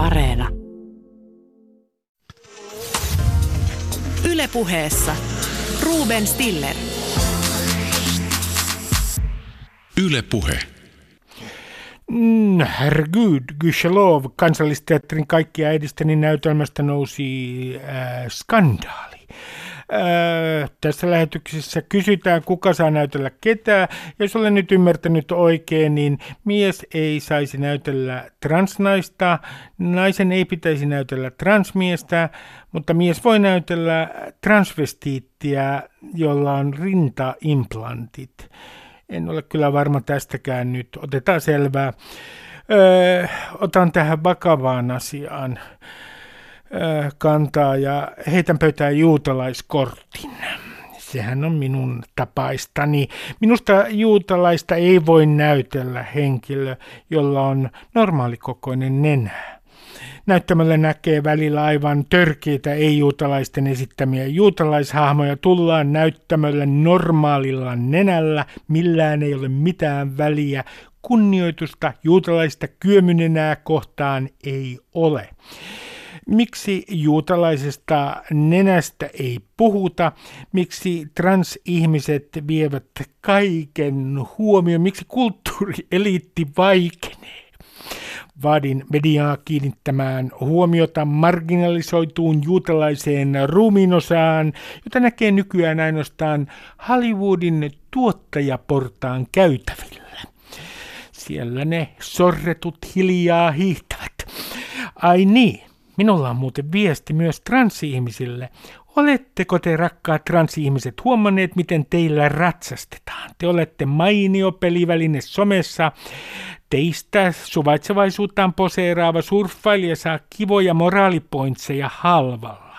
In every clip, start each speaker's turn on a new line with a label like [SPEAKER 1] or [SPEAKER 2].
[SPEAKER 1] Areena. Ylepuheessa Ruben Stiller.
[SPEAKER 2] Ylepuhe.
[SPEAKER 3] Mm, herregud, gudskelov, kansallisteatterin kaikkia äidistäni näytelmästä nousi äh, skandaali. Äh, tässä lähetyksessä kysytään, kuka saa näytellä ketään. Jos olen nyt ymmärtänyt oikein, niin mies ei saisi näytellä transnaista, naisen ei pitäisi näytellä transmiestä, mutta mies voi näytellä transvestiittiä, jolla on rintaimplantit. En ole kyllä varma tästäkään nyt. Otetaan selvää. Öö, otan tähän vakavaan asiaan öö, kantaa ja heitän pöytään juutalaiskortin. Sehän on minun tapaistani. Minusta juutalaista ei voi näytellä henkilö, jolla on normaalikokoinen nenä. Näyttämällä näkee välillä aivan törkeitä ei-juutalaisten esittämiä juutalaishahmoja. Tullaan näyttämällä normaalilla nenällä, millään ei ole mitään väliä. Kunnioitusta juutalaista kyömynenää kohtaan ei ole. Miksi juutalaisesta nenästä ei puhuta? Miksi transihmiset vievät kaiken huomioon? Miksi kulttuurieliitti vaikenee? Vaadin mediaa kiinnittämään huomiota marginalisoituun juutalaiseen ruumiinosaan, jota näkee nykyään ainoastaan Hollywoodin tuottajaportaan käytävillä. Siellä ne sorretut hiljaa hiihtävät. Ai niin, minulla on muuten viesti myös transihmisille. Oletteko te rakkaat transihmiset huomanneet, miten teillä ratsastetaan? Te olette mainio peliväline somessa. Teistä suvaitsevaisuuttaan poseeraava surffailija saa kivoja moraalipointseja halvalla.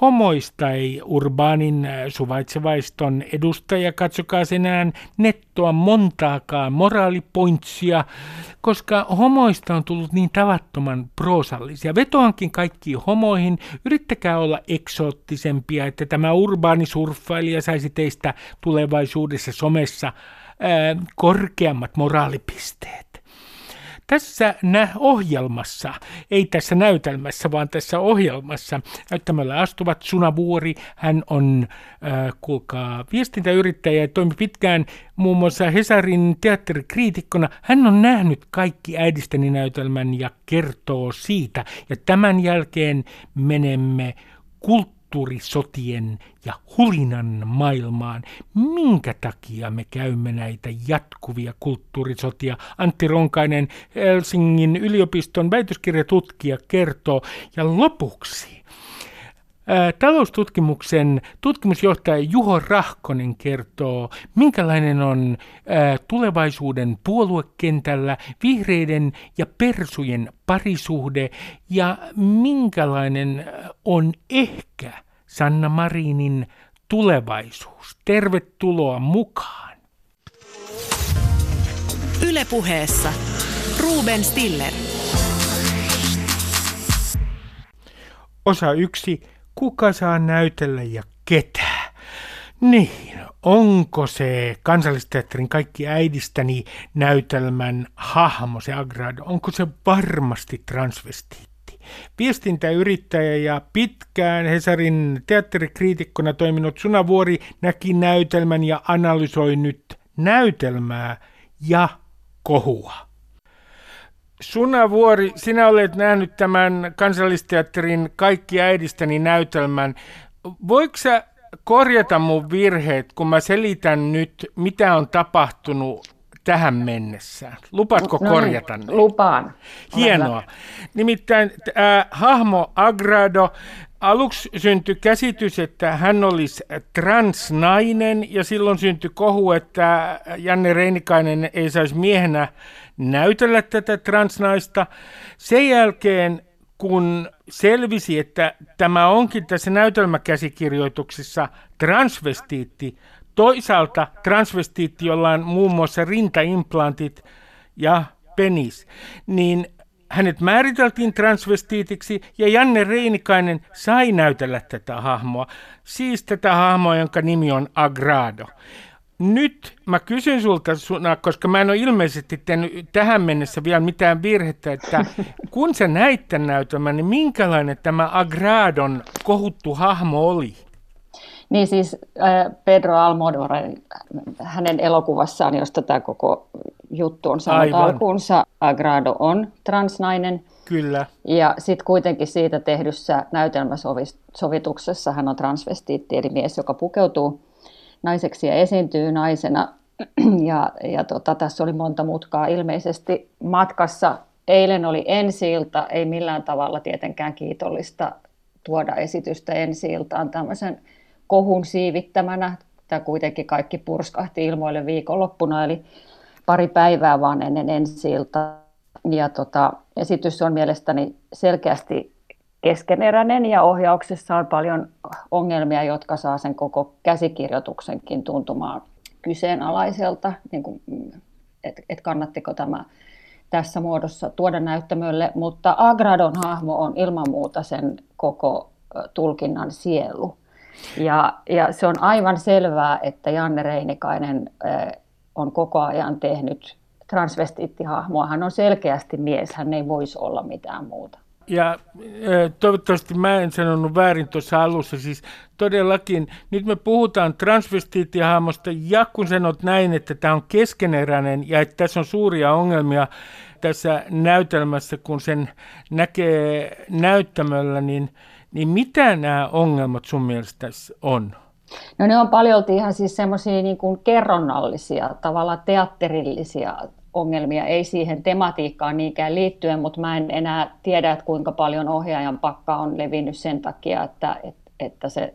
[SPEAKER 3] Homoista ei urbaanin suvaitsevaiston edustaja katsokaa senään nettoa montaakaan moraalipointsia, koska homoista on tullut niin tavattoman proosallisia. Vetoankin kaikkiin homoihin, yrittäkää olla eksoottisempia, että tämä urbaani surffailija saisi teistä tulevaisuudessa somessa ää, korkeammat moraalipisteet. Tässä nä ohjelmassa, ei tässä näytelmässä, vaan tässä ohjelmassa näyttämällä astuvat Sunavuori. Hän on, äh, kuulkaa, viestintäyrittäjä ja toimi pitkään muun muassa Hesarin teatterikriitikkona. Hän on nähnyt kaikki äidistäni näytelmän ja kertoo siitä. Ja tämän jälkeen menemme kulttuuriin kulttuurisotien ja hulinan maailmaan. Minkä takia me käymme näitä jatkuvia kulttuurisotia? Antti Ronkainen, Helsingin yliopiston väitöskirjatutkija, kertoo. Ja lopuksi Taloustutkimuksen tutkimusjohtaja Juho Rahkonen kertoo, minkälainen on tulevaisuuden puoluekentällä vihreiden ja persujen parisuhde ja minkälainen on ehkä Sanna Marinin tulevaisuus. Tervetuloa mukaan.
[SPEAKER 1] Ylepuheessa Ruben Stiller.
[SPEAKER 3] Osa yksi. Kuka saa näytellä ja ketä? Niin, onko se kansallisteatterin kaikki äidistäni näytelmän hahmo, se Agrad, onko se varmasti transvestiitti? Viestintäyrittäjä ja pitkään Hesarin teatterikriitikkona toiminut Sunavuori näki näytelmän ja analysoi nyt näytelmää ja kohua. Sunavuori, sinä olet nähnyt tämän kansallisteatterin Kaikki äidistäni näytelmän. Voiko sä korjata mun virheet, kun mä selitän nyt, mitä on tapahtunut tähän mennessä? Lupaatko no, korjata
[SPEAKER 4] ne? Lupaan.
[SPEAKER 3] Hienoa. Nimittäin äh, hahmo Agrado, aluksi syntyi käsitys, että hän olisi transnainen ja silloin syntyi kohu, että Janne Reinikainen ei saisi miehenä näytellä tätä transnaista. Sen jälkeen kun selvisi, että tämä onkin tässä näytelmäkäsikirjoituksessa transvestiitti, Toisaalta transvestiitti, jolla on muun muassa rintaimplantit ja penis, niin hänet määriteltiin transvestiitiksi ja Janne Reinikainen sai näytellä tätä hahmoa, siis tätä hahmoa, jonka nimi on Agrado. nyt mä kysyn sulta, Suna, koska mä en ole ilmeisesti tehnyt tähän mennessä vielä mitään virhettä, että kun sä näit tämän näytelmän, niin minkälainen tämä Agradon kohuttu hahmo oli?
[SPEAKER 4] Niin siis äh, Pedro Almodovar, hänen elokuvassaan, josta tämä koko juttu on saanut Aivan. alkuunsa, Agrado on transnainen.
[SPEAKER 3] Kyllä.
[SPEAKER 4] Ja sitten kuitenkin siitä tehdyssä näytelmäsovituksessa hän on transvestiitti, eli mies, joka pukeutuu naiseksi ja esiintyy naisena. Ja, ja tota, tässä oli monta mutkaa ilmeisesti matkassa. Eilen oli ensi ei millään tavalla tietenkään kiitollista tuoda esitystä ensi iltaan tämmöisen kohun siivittämänä. Tämä kuitenkin kaikki purskahti ilmoille viikonloppuna, eli pari päivää vaan ennen ensi Ja tota, esitys on mielestäni selkeästi keskeneräinen ja ohjauksessa on paljon ongelmia, jotka saa sen koko käsikirjoituksenkin tuntumaan kyseenalaiselta, niin kuin, että et kannattiko tämä tässä muodossa tuoda näyttämölle, mutta Agradon hahmo on ilman muuta sen koko tulkinnan sielu. Ja, ja se on aivan selvää, että Janne Reinikainen on koko ajan tehnyt transvestiittihahmoa. Hän on selkeästi mies, hän ei voisi olla mitään muuta.
[SPEAKER 3] Ja toivottavasti mä en sanonut väärin tuossa alussa, siis todellakin nyt me puhutaan transvestiittihahmosta ja kun sanot näin, että tämä on keskeneräinen ja että tässä on suuria ongelmia tässä näytelmässä, kun sen näkee näyttämöllä, niin niin mitä nämä ongelmat sun mielestä on?
[SPEAKER 4] No ne on paljolti ihan siis semmoisia niin kerronnallisia, tavallaan teatterillisia ongelmia, ei siihen tematiikkaan niinkään liittyen, mutta mä en enää tiedä, että kuinka paljon ohjaajan pakka on levinnyt sen takia, että, että, että se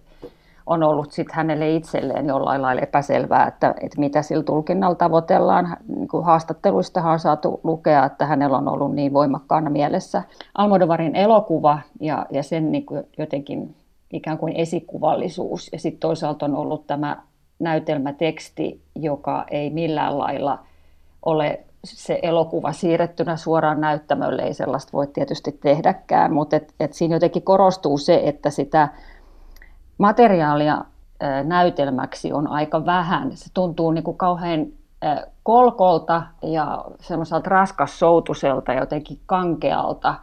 [SPEAKER 4] on ollut sit hänelle itselleen jollain lailla epäselvää, että, että mitä sillä tulkinnalla tavoitellaan. Niin kuin haastatteluistahan on saatu lukea, että hänellä on ollut niin voimakkaana mielessä Almodovarin elokuva ja, ja sen niin kuin jotenkin ikään kuin esikuvallisuus. Ja sitten toisaalta on ollut tämä näytelmäteksti, joka ei millään lailla ole se elokuva siirrettynä suoraan näyttämölle, ei sellaista voi tietysti tehdäkään, mutta et, et siinä jotenkin korostuu se, että sitä materiaalia näytelmäksi on aika vähän. Se tuntuu niin kuin kauhean kolkolta ja semmoiselta raskassoutuselta jotenkin kankealta.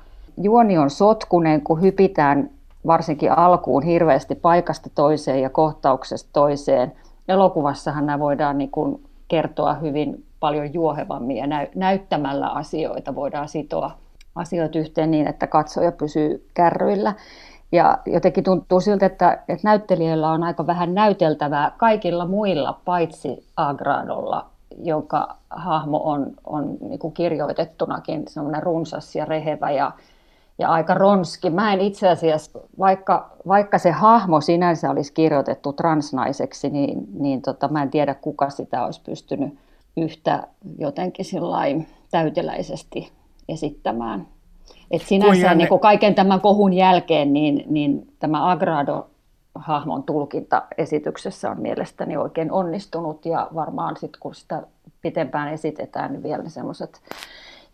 [SPEAKER 4] Juoni on sotkunen, kun hypitään varsinkin alkuun hirveästi paikasta toiseen ja kohtauksesta toiseen. Elokuvassahan nämä voidaan niin kuin kertoa hyvin paljon juohevammin ja näyttämällä asioita voidaan sitoa asioita yhteen niin, että katsoja pysyy kärryillä. Ja jotenkin tuntuu siltä, että, että näyttelijöillä on aika vähän näyteltävää kaikilla muilla, paitsi Agradolla, jonka hahmo on, on niin kuin kirjoitettunakin semmoinen runsas ja rehevä ja, ja aika ronski. Mä en itse asiassa, vaikka, vaikka se hahmo sinänsä olisi kirjoitettu transnaiseksi, niin, niin tota, mä en tiedä kuka sitä olisi pystynyt yhtä jotenkin täyteläisesti esittämään. Et sinänsä niin kuin kaiken tämän kohun jälkeen niin, niin tämä Agrado hahmon tulkinta esityksessä on mielestäni oikein onnistunut ja varmaan sitten kun sitä pitempään esitetään, niin vielä semmoiset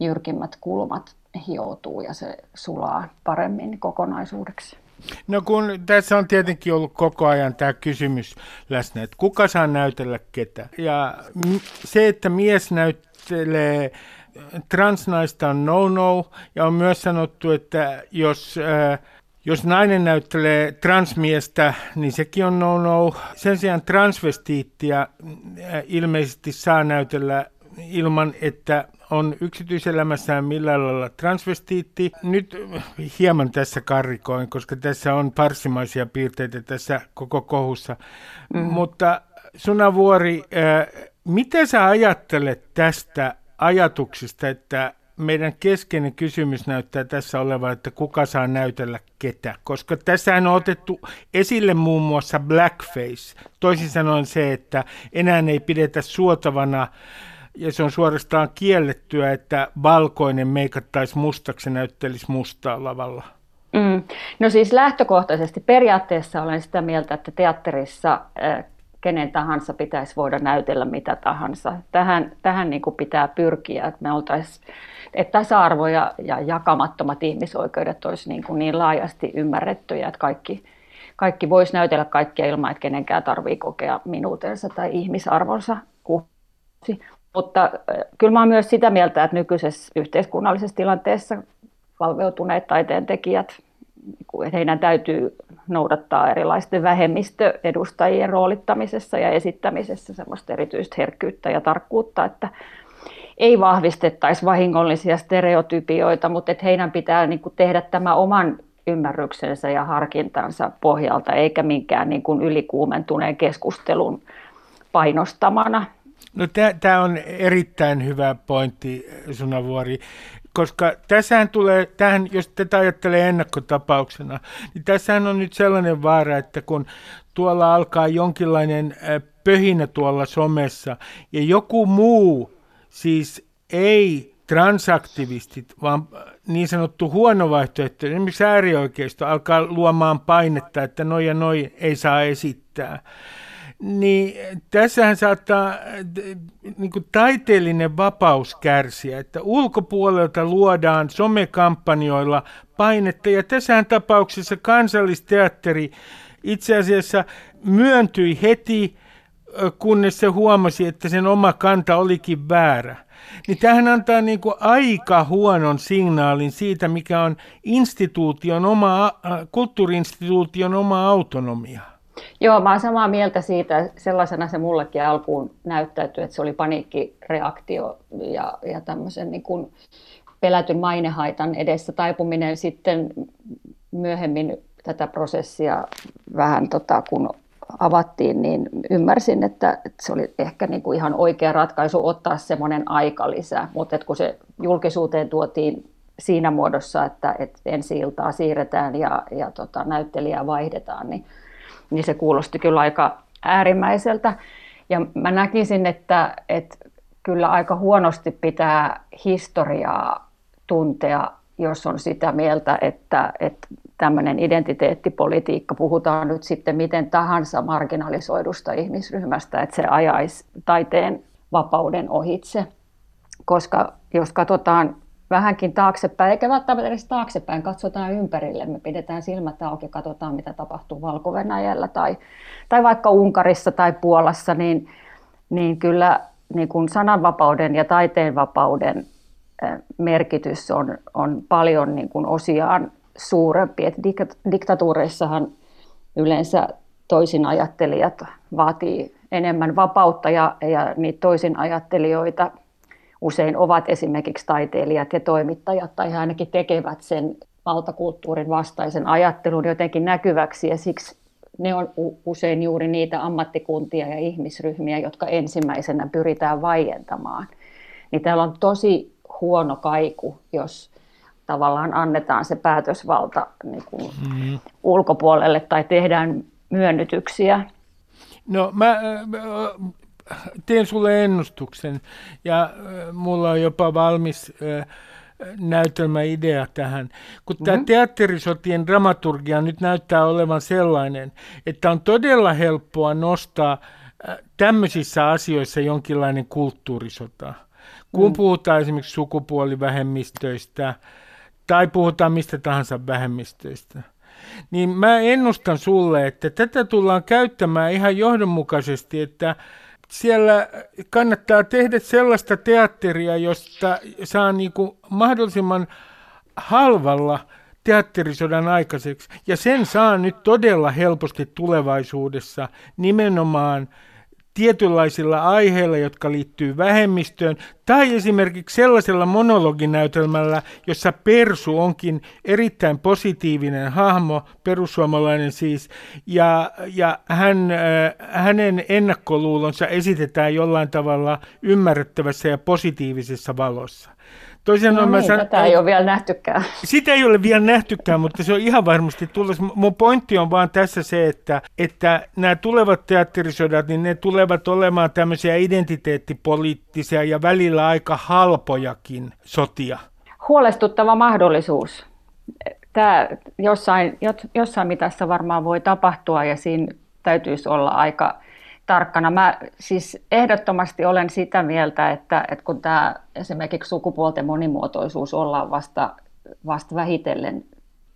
[SPEAKER 4] jyrkimmät kulmat hioutuu ja se sulaa paremmin kokonaisuudeksi.
[SPEAKER 3] No kun tässä on tietenkin ollut koko ajan tämä kysymys läsnä, että kuka saa näytellä ketä. Ja se, että mies näyttelee transnaista on no-no, ja on myös sanottu, että jos, äh, jos nainen näyttelee transmiestä, niin sekin on no-no. Sen sijaan transvestiittia äh, ilmeisesti saa näytellä ilman, että on yksityiselämässään millään lailla transvestiitti. Nyt hieman tässä karrikoin, koska tässä on parsimaisia piirteitä tässä koko kohussa. Mm. Mutta Suna Vuori, äh, mitä sä ajattelet tästä ajatuksista, että meidän keskeinen kysymys näyttää tässä olevan, että kuka saa näytellä ketä, koska tässä on otettu esille muun muassa blackface. Toisin sanoen se, että enää ei pidetä suotavana ja se on suorastaan kiellettyä, että valkoinen meikattaisi mustaksi ja näyttelisi mustaa lavalla.
[SPEAKER 4] Mm. No siis lähtökohtaisesti periaatteessa olen sitä mieltä, että teatterissa äh, kenen tahansa pitäisi voida näytellä mitä tahansa. Tähän, tähän niin kuin pitää pyrkiä, että me oltaisiin, että tasa-arvo ja, ja jakamattomat ihmisoikeudet olisi niin, kuin niin laajasti ymmärrettyjä, että kaikki, kaikki voisi näytellä kaikkia ilman, että kenenkään tarvii kokea minuutensa tai ihmisarvonsa uhsi. Mutta kyllä mä olen myös sitä mieltä, että nykyisessä yhteiskunnallisessa tilanteessa valveutuneet taiteen tekijät, että heidän täytyy noudattaa erilaisten vähemmistöedustajien roolittamisessa ja esittämisessä semmoista erityistä herkkyyttä ja tarkkuutta, että ei vahvistettaisi vahingollisia stereotypioita, mutta että heidän pitää niin kuin tehdä tämä oman ymmärryksensä ja harkintansa pohjalta, eikä minkään niin kuin ylikuumentuneen keskustelun painostamana.
[SPEAKER 3] No tämä on erittäin hyvä pointti, Sunavuori, koska tässähän tulee, tähän, jos tätä ajattelee ennakkotapauksena, niin tässähän on nyt sellainen vaara, että kun tuolla alkaa jonkinlainen pöhinä tuolla somessa ja joku muu, siis ei transaktivistit, vaan niin sanottu huono vaihtoehto, esimerkiksi äärioikeisto, alkaa luomaan painetta, että noi ja noi ei saa esittää niin tässähän saattaa niin kuin taiteellinen vapaus kärsiä, että ulkopuolelta luodaan somekampanjoilla painetta, ja tässä tapauksessa kansallisteatteri itse asiassa myöntyi heti, kunnes se huomasi, että sen oma kanta olikin väärä. Niin tähän antaa niin kuin aika huonon signaalin siitä, mikä on instituution oma, kulttuuriinstituution oma autonomia.
[SPEAKER 4] Joo, mä oon samaa mieltä siitä. Sellaisena se mullekin alkuun näyttäytyi, että se oli paniikkireaktio ja, ja tämmöisen niin kuin pelätyn mainehaitan edessä taipuminen sitten myöhemmin tätä prosessia vähän, tota, kun avattiin, niin ymmärsin, että, että se oli ehkä niin kuin ihan oikea ratkaisu ottaa semmoinen aika lisää, mutta kun se julkisuuteen tuotiin siinä muodossa, että, että ensi iltaa siirretään ja, ja tota, näyttelijää vaihdetaan, niin niin se kuulosti kyllä aika äärimmäiseltä. Ja mä näkisin, että, että kyllä aika huonosti pitää historiaa tuntea, jos on sitä mieltä, että, että tämmöinen identiteettipolitiikka, puhutaan nyt sitten miten tahansa marginalisoidusta ihmisryhmästä, että se ajaisi taiteen vapauden ohitse. Koska jos katsotaan vähänkin taaksepäin, eikä välttämättä edes taaksepäin, katsotaan ympärille, me pidetään silmät auki, katsotaan mitä tapahtuu valko tai, tai vaikka Unkarissa tai Puolassa, niin, niin kyllä niin kuin sananvapauden ja taiteenvapauden merkitys on, on paljon niin kuin osiaan suurempi. Et diktatuureissahan yleensä toisin ajattelijat vaatii enemmän vapautta ja, ja niitä toisin ajattelijoita usein ovat esimerkiksi taiteilijat ja toimittajat tai he ainakin tekevät sen valtakulttuurin vastaisen ajattelun jotenkin näkyväksi ja siksi ne on usein juuri niitä ammattikuntia ja ihmisryhmiä, jotka ensimmäisenä pyritään vaientamaan. Niin täällä on tosi huono kaiku, jos tavallaan annetaan se päätösvalta niin kuin mm. ulkopuolelle tai tehdään myönnytyksiä.
[SPEAKER 3] No mä teen sulle ennustuksen ja äh, mulla on jopa valmis äh, näytelmäidea tähän. Kun mm-hmm. tämä teatterisotien dramaturgia nyt näyttää olevan sellainen, että on todella helppoa nostaa äh, tämmöisissä asioissa jonkinlainen kulttuurisota. Kun mm. puhutaan esimerkiksi sukupuolivähemmistöistä tai puhutaan mistä tahansa vähemmistöistä, niin mä ennustan sulle, että tätä tullaan käyttämään ihan johdonmukaisesti, että siellä kannattaa tehdä sellaista teatteria, josta saa niin kuin mahdollisimman halvalla teatterisodan aikaiseksi. Ja sen saa nyt todella helposti tulevaisuudessa nimenomaan tietynlaisilla aiheilla, jotka liittyy vähemmistöön, tai esimerkiksi sellaisella monologinäytelmällä, jossa Persu onkin erittäin positiivinen hahmo, perussuomalainen siis, ja, ja hän, äh, hänen ennakkoluulonsa esitetään jollain tavalla ymmärrettävässä ja positiivisessa valossa.
[SPEAKER 4] Toisin no niin, tätä ei ole vielä nähtykään.
[SPEAKER 3] Sitä ei ole vielä nähtykään, mutta se on ihan varmasti tullut. Mun pointti on vaan tässä se, että, että nämä tulevat teatterisodat, niin ne tulevat olemaan tämmöisiä identiteettipoliittisia ja välillä aika halpojakin sotia.
[SPEAKER 4] Huolestuttava mahdollisuus. Tämä jossain, jossain mitassa varmaan voi tapahtua ja siinä täytyisi olla aika tarkkana. Mä siis ehdottomasti olen sitä mieltä, että, että kun tämä esimerkiksi sukupuolten monimuotoisuus ollaan vasta, vasta vähitellen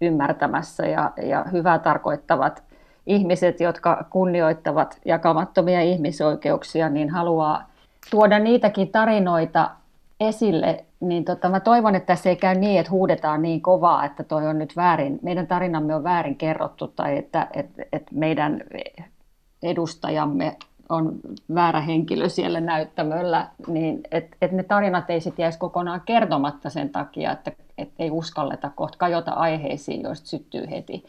[SPEAKER 4] ymmärtämässä ja, ja hyvää tarkoittavat ihmiset, jotka kunnioittavat jakamattomia ihmisoikeuksia, niin haluaa tuoda niitäkin tarinoita esille, niin tota, mä toivon, että tässä ei käy niin, että huudetaan niin kovaa, että toi on nyt väärin, meidän tarinamme on väärin kerrottu tai että, että, että meidän edustajamme on väärä henkilö siellä näyttämöllä, niin että et ne tarinat ei sitten jäisi kokonaan kertomatta sen takia, että et ei uskalleta kohta kajota aiheisiin, joista syttyy heti,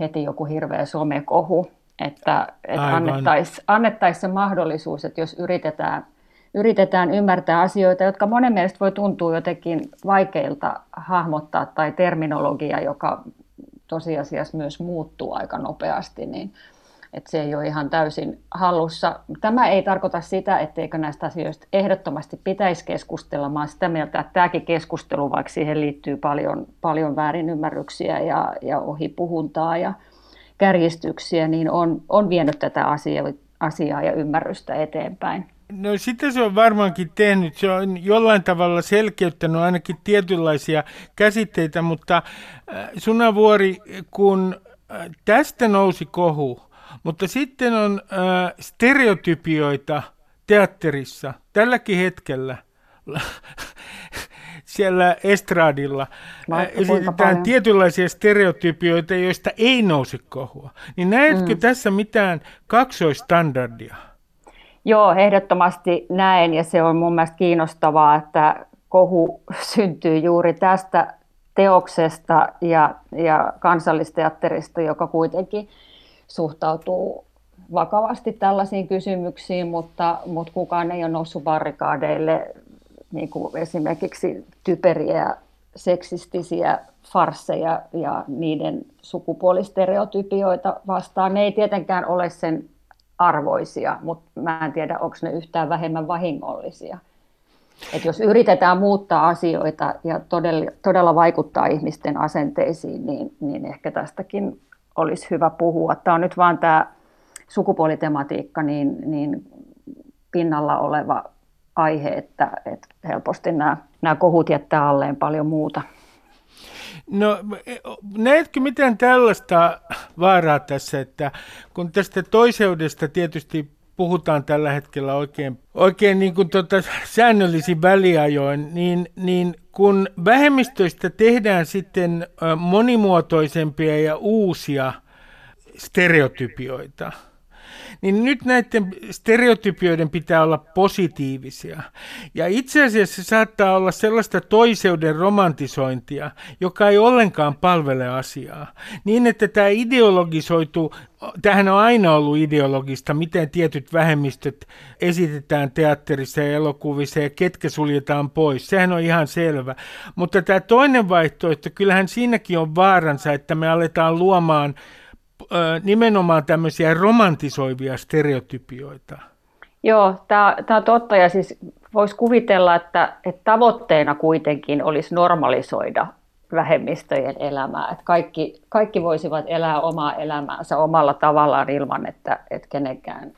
[SPEAKER 4] heti joku hirveä somekohu. Että, että annettaisiin annettais se mahdollisuus, että jos yritetään, yritetään ymmärtää asioita, jotka monen mielestä voi tuntua jotenkin vaikeilta hahmottaa, tai terminologia, joka tosiasiassa myös muuttuu aika nopeasti, niin että se ei ole ihan täysin hallussa. Tämä ei tarkoita sitä, etteikö näistä asioista ehdottomasti pitäisi keskustella. Mä sitä mieltä, että tämäkin keskustelu, vaikka siihen liittyy paljon, paljon väärinymmärryksiä ja, ja ohipuhuntaa ja kärjistyksiä, niin on, on vienyt tätä asiaa, asiaa ja ymmärrystä eteenpäin.
[SPEAKER 3] No sitä se on varmaankin tehnyt. Se on jollain tavalla selkeyttänyt ainakin tietynlaisia käsitteitä, mutta äh, Sunavuori, kun äh, tästä nousi kohu, mutta sitten on äh, stereotypioita teatterissa tälläkin hetkellä siellä estradilla äh, esitetään tietynlaisia stereotypioita, joista ei nouse kohua. Niin näetkö mm. tässä mitään kaksoistandardia?
[SPEAKER 4] Joo, ehdottomasti näen ja se on mun mielestä kiinnostavaa, että kohu syntyy juuri tästä teoksesta ja, ja kansallisteatterista, joka kuitenkin suhtautuu vakavasti tällaisiin kysymyksiin, mutta, mutta kukaan ei ole noussut barrikaadeille niin kuin esimerkiksi typeriä seksistisiä farsseja ja niiden sukupuolistereotypioita vastaan. Ne ei tietenkään ole sen arvoisia, mutta mä en tiedä, onko ne yhtään vähemmän vahingollisia. Et jos yritetään muuttaa asioita ja todella, todella vaikuttaa ihmisten asenteisiin, niin, niin ehkä tästäkin olisi hyvä puhua. Tämä on nyt vaan tämä sukupuolitematiikka niin, niin pinnalla oleva aihe, että, että helposti nämä, nämä kohut jättää alleen paljon muuta.
[SPEAKER 3] No näetkö mitään tällaista vaaraa tässä, että kun tästä toiseudesta tietysti puhutaan tällä hetkellä oikein, oikein niin kuin tota säännöllisin väliajoin, niin, niin kun vähemmistöistä tehdään sitten monimuotoisempia ja uusia stereotypioita – niin nyt näiden stereotypioiden pitää olla positiivisia. Ja itse asiassa se saattaa olla sellaista toiseuden romantisointia, joka ei ollenkaan palvele asiaa. Niin, että tämä ideologisoituu, tähän on aina ollut ideologista, miten tietyt vähemmistöt esitetään teatterissa ja elokuvissa ja ketkä suljetaan pois. Sehän on ihan selvä. Mutta tämä toinen vaihtoehto, kyllähän siinäkin on vaaransa, että me aletaan luomaan nimenomaan tämmöisiä romantisoivia stereotypioita.
[SPEAKER 4] Joo, tämä on totta ja siis voisi kuvitella, että, että tavoitteena kuitenkin olisi normalisoida vähemmistöjen elämää, että kaikki, kaikki voisivat elää omaa elämäänsä omalla tavallaan ilman, että, että kenenkään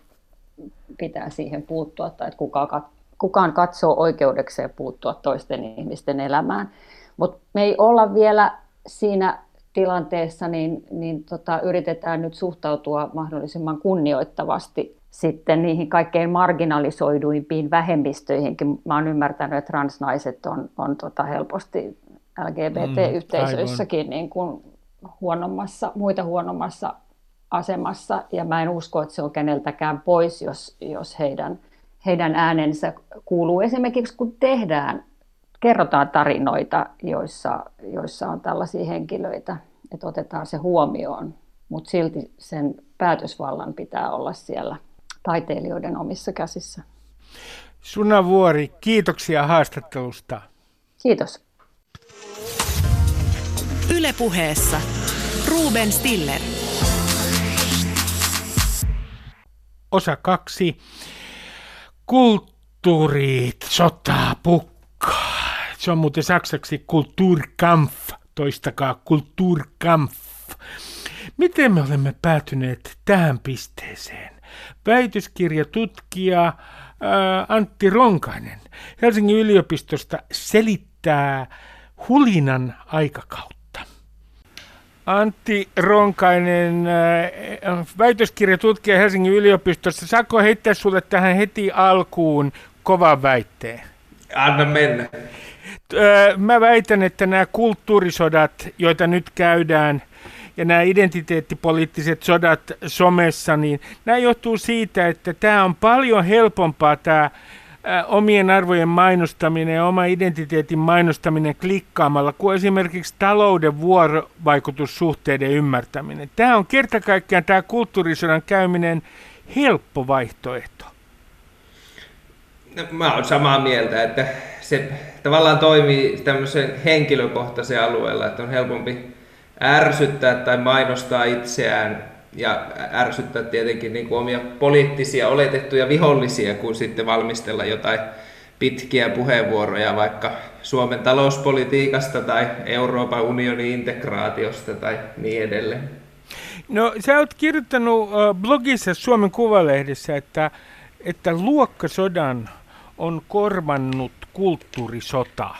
[SPEAKER 4] pitää siihen puuttua tai että kukaan, kukaan katsoo oikeudekseen puuttua toisten ihmisten elämään. Mutta me ei olla vielä siinä tilanteessa, niin, niin tota, yritetään nyt suhtautua mahdollisimman kunnioittavasti sitten niihin kaikkein marginalisoiduimpiin vähemmistöihinkin. Mä oon ymmärtänyt, että transnaiset on, on tota helposti LGBT-yhteisöissäkin mm, niin kuin huonommassa, muita huonommassa asemassa, ja mä en usko, että se on keneltäkään pois, jos, jos heidän, heidän äänensä kuuluu. Esimerkiksi kun tehdään kerrotaan tarinoita, joissa, joissa on tällaisia henkilöitä, että otetaan se huomioon, mutta silti sen päätösvallan pitää olla siellä taiteilijoiden omissa käsissä.
[SPEAKER 3] Suna Vuori, kiitoksia haastattelusta.
[SPEAKER 4] Kiitos.
[SPEAKER 1] Ylepuheessa Ruben Stiller.
[SPEAKER 3] Osa kaksi. Kulttuurit, sotaa, pukkaa. Se on muuten saksaksi Kulturkampf, toistakaa Kulturkampf. Miten me olemme päätyneet tähän pisteeseen? Väitöskirjatutkija ää, Antti Ronkainen Helsingin yliopistosta selittää hulinan aikakautta. Antti Ronkainen, äh, väitöskirjatutkija Helsingin yliopistossa. Saako heittää sulle tähän heti alkuun kovan väitteen?
[SPEAKER 5] Anna mennä.
[SPEAKER 3] Mä väitän, että nämä kulttuurisodat, joita nyt käydään, ja nämä identiteettipoliittiset sodat somessa, niin nämä johtuu siitä, että tämä on paljon helpompaa tämä omien arvojen mainostaminen ja oma identiteetin mainostaminen klikkaamalla kuin esimerkiksi talouden vuorovaikutussuhteiden ymmärtäminen. Tämä on kerta kaikkiaan tämä kulttuurisodan käyminen helppo vaihtoehto.
[SPEAKER 5] No, mä olen samaa mieltä, että se tavallaan toimii tämmöisen henkilökohtaisen alueella, että on helpompi ärsyttää tai mainostaa itseään ja ärsyttää tietenkin niin kuin omia poliittisia oletettuja vihollisia, kuin sitten valmistella jotain pitkiä puheenvuoroja vaikka Suomen talouspolitiikasta tai Euroopan unionin integraatiosta tai niin edelleen.
[SPEAKER 3] No sä oot kirjoittanut blogissa Suomen Kuvalehdessä, että, että luokkasodan on korvannut kulttuurisota.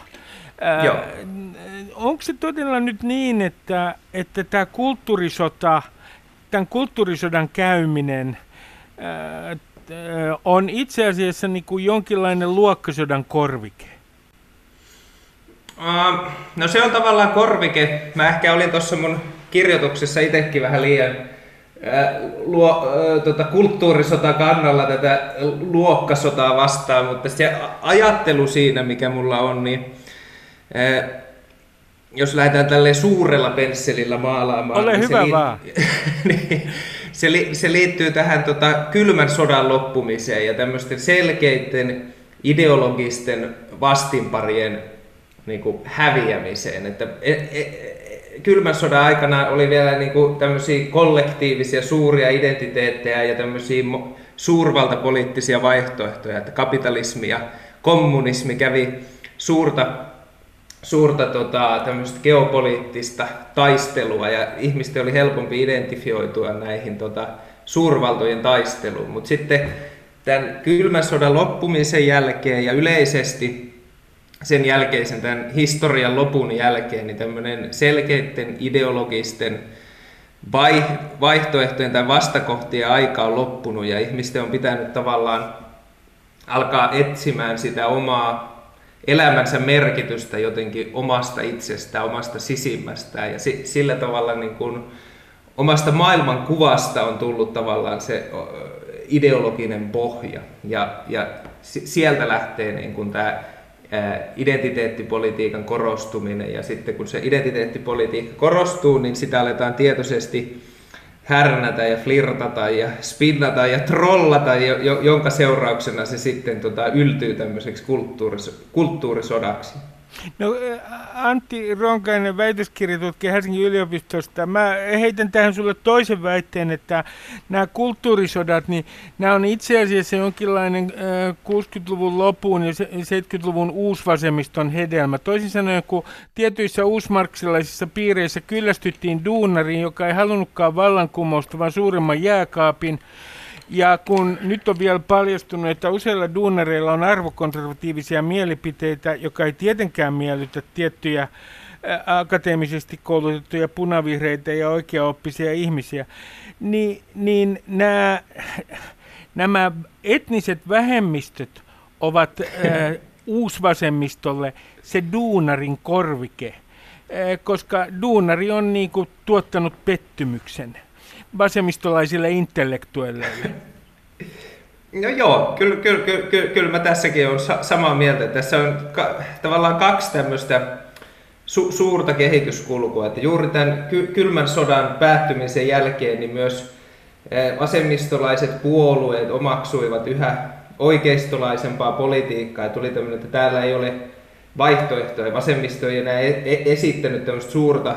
[SPEAKER 3] Onko se todella nyt niin, että, että tämä kulttuurisota, tämän kulttuurisodan käyminen ää, on itse asiassa niin kuin jonkinlainen luokkasodan korvike?
[SPEAKER 5] Uh, no se on tavallaan korvike. Mä ehkä olin tuossa mun kirjoituksessa itsekin vähän liian luo, tota, kulttuurisota kannalla tätä luokkasotaa vastaan, mutta se ajattelu siinä, mikä mulla on, niin jos lähdetään tälle suurella pensselillä maalaamaan,
[SPEAKER 3] Ole
[SPEAKER 5] niin
[SPEAKER 3] hyvä
[SPEAKER 5] se,
[SPEAKER 3] vaan.
[SPEAKER 5] niin, se, li, se liittyy tähän tota, kylmän sodan loppumiseen ja tämmöisten selkeiden ideologisten vastinparien niin kuin, häviämiseen. Että, e, e, kylmän sodan aikana oli vielä niin kuin tämmöisiä kollektiivisia suuria identiteettejä ja tämmöisiä suurvaltapoliittisia vaihtoehtoja, että kapitalismi ja kommunismi kävi suurta, suurta tota, tämmöistä geopoliittista taistelua ja ihmisten oli helpompi identifioitua näihin tota, suurvaltojen taisteluun. Mutta sitten tämän kylmän sodan loppumisen jälkeen ja yleisesti sen jälkeisen tämän historian lopun jälkeen niin tämmöinen selkeiden ideologisten vaihtoehtojen tai vastakohtien aika on loppunut ja ihmisten on pitänyt tavallaan alkaa etsimään sitä omaa elämänsä merkitystä jotenkin omasta itsestään, omasta sisimmästään. Ja sillä tavalla niin kuin omasta maailmankuvasta on tullut tavallaan se ideologinen pohja. Ja, ja sieltä lähtee niin kuin tämä identiteettipolitiikan korostuminen ja sitten kun se identiteettipolitiikka korostuu, niin sitä aletaan tietoisesti härnätä ja flirtata ja spinnata ja trollata, jonka seurauksena se sitten tota, yltyy tämmöiseksi kulttuuris- kulttuurisodaksi.
[SPEAKER 3] No Antti Ronkainen, väitöskirjatutkija Helsingin yliopistosta. Mä heitän tähän sulle toisen väitteen, että nämä kulttuurisodat, niin nämä on itse asiassa jonkinlainen 60-luvun lopun ja 70-luvun uusvasemmiston hedelmä. Toisin sanoen, kun tietyissä uusmarksilaisissa piireissä kyllästyttiin duunariin, joka ei halunnutkaan vallankumousta, vaan suuremman jääkaapin, ja kun nyt on vielä paljastunut, että useilla duunareilla on arvokonservatiivisia mielipiteitä, joka ei tietenkään miellytä tiettyjä akateemisesti koulutettuja punavihreitä ja oikeaoppisia ihmisiä, niin, niin nämä, nämä etniset vähemmistöt ovat äh, uusvasemmistolle se duunarin korvike, äh, koska duunari on niin kuin, tuottanut pettymyksen vasemmistolaisille intellektuelleille?
[SPEAKER 5] No joo, kyllä, kyllä, kyllä, kyllä, kyllä mä tässäkin olen samaa mieltä. Tässä on ka, tavallaan kaksi tämmöistä su, suurta kehityskulkua. Että juuri tämän ky, kylmän sodan päättymisen jälkeen niin myös vasemmistolaiset puolueet omaksuivat yhä oikeistolaisempaa politiikkaa. Ja tuli tämmöinen, että täällä ei ole vaihtoehtoja. Vasemmisto ei enää e-, e-, esittänyt tämmöistä suurta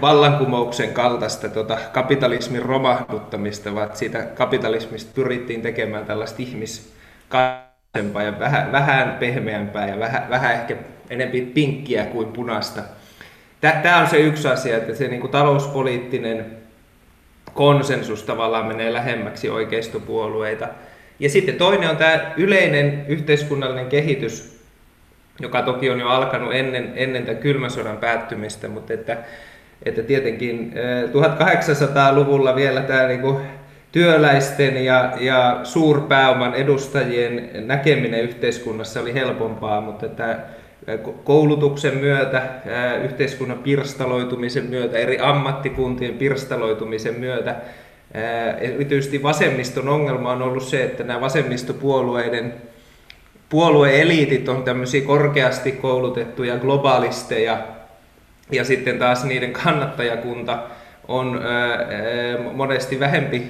[SPEAKER 5] vallankumouksen kaltaista tota, kapitalismin romahduttamista, vaan siitä kapitalismista pyrittiin tekemään tällaista ihmiskatsempaa ja vähän, vähän pehmeämpää ja vähän, vähän ehkä enemmän pinkkiä kuin punaista. Tämä on se yksi asia, että se niin kuin talouspoliittinen konsensus tavallaan menee lähemmäksi oikeistopuolueita. Ja sitten toinen on tämä yleinen yhteiskunnallinen kehitys, joka toki on jo alkanut ennen, ennen tämän kylmän sodan päättymistä, mutta että että tietenkin 1800-luvulla vielä tämä niin kuin työläisten ja, ja suurpääoman edustajien näkeminen yhteiskunnassa oli helpompaa, mutta tämä koulutuksen myötä, yhteiskunnan pirstaloitumisen myötä, eri ammattikuntien pirstaloitumisen myötä, erityisesti vasemmiston ongelma on ollut se, että nämä vasemmistopuolueiden puolueeliitit on tämmöisiä korkeasti koulutettuja globalisteja, ja sitten taas niiden kannattajakunta on monesti vähempi,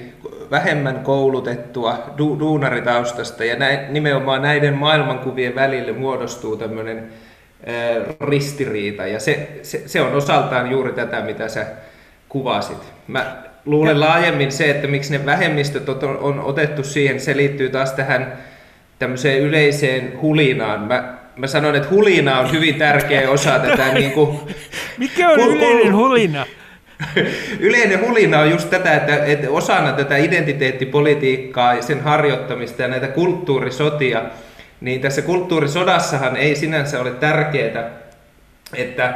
[SPEAKER 5] vähemmän koulutettua du, duunaritaustasta, ja näin, nimenomaan näiden maailmankuvien välille muodostuu tämmöinen ristiriita, ja se, se, se on osaltaan juuri tätä, mitä sä kuvasit. Mä luulen laajemmin se, että miksi ne vähemmistöt on, on otettu siihen, se liittyy taas tähän tämmöiseen yleiseen hulinaan. Mä, mä sanon, että hulina on hyvin tärkeä osa tätä. Niin kuin,
[SPEAKER 3] Mikä on yleinen hulina?
[SPEAKER 5] Yleinen hulina on just tätä, että, että osana tätä identiteettipolitiikkaa ja sen harjoittamista ja näitä kulttuurisotia, niin tässä kulttuurisodassahan ei sinänsä ole tärkeää, että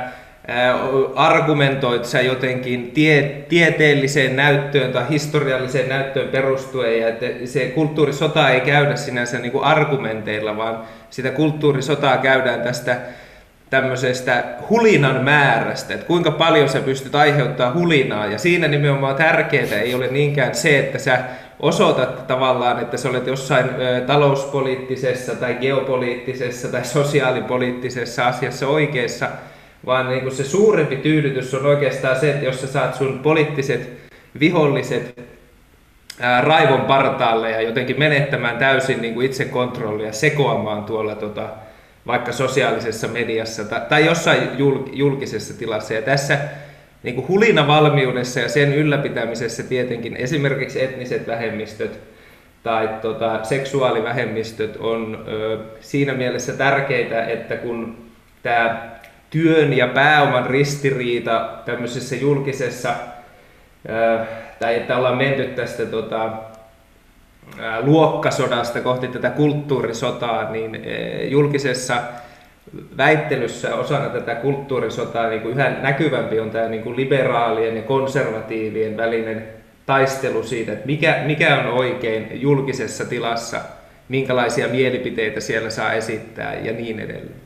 [SPEAKER 5] argumentoit sä jotenkin tie, tieteelliseen näyttöön tai historialliseen näyttöön perustuen, ja että se kulttuurisota ei käydä sinänsä niin kuin argumenteilla, vaan sitä kulttuurisotaa käydään tästä tämmöisestä hulinan määrästä, että kuinka paljon sä pystyt aiheuttaa hulinaa, ja siinä nimenomaan tärkeää ei ole niinkään se, että sä osoitat tavallaan, että sä olet jossain talouspoliittisessa tai geopoliittisessa tai sosiaalipoliittisessa asiassa oikeassa, vaan niin kuin se suurempi tyydytys on oikeastaan se, että jos sä saat sun poliittiset viholliset ää, raivon partaalle ja jotenkin menettämään täysin niin kuin itsekontrollia, sekoamaan tuolla tota, vaikka sosiaalisessa mediassa tai, tai jossain julkisessa tilassa. Ja tässä niin kuin hulinavalmiudessa ja sen ylläpitämisessä tietenkin esimerkiksi etniset vähemmistöt tai tota, seksuaalivähemmistöt on ö, siinä mielessä tärkeitä, että kun tämä työn ja pääoman ristiriita tämmöisessä julkisessa, tai että ollaan menty tästä tota, luokkasodasta kohti tätä kulttuurisotaa, niin julkisessa väittelyssä osana tätä kulttuurisotaa niin kuin yhä näkyvämpi on tämä niin kuin liberaalien ja konservatiivien välinen taistelu siitä, että mikä, mikä on oikein julkisessa tilassa – minkälaisia mielipiteitä siellä saa esittää ja niin edelleen.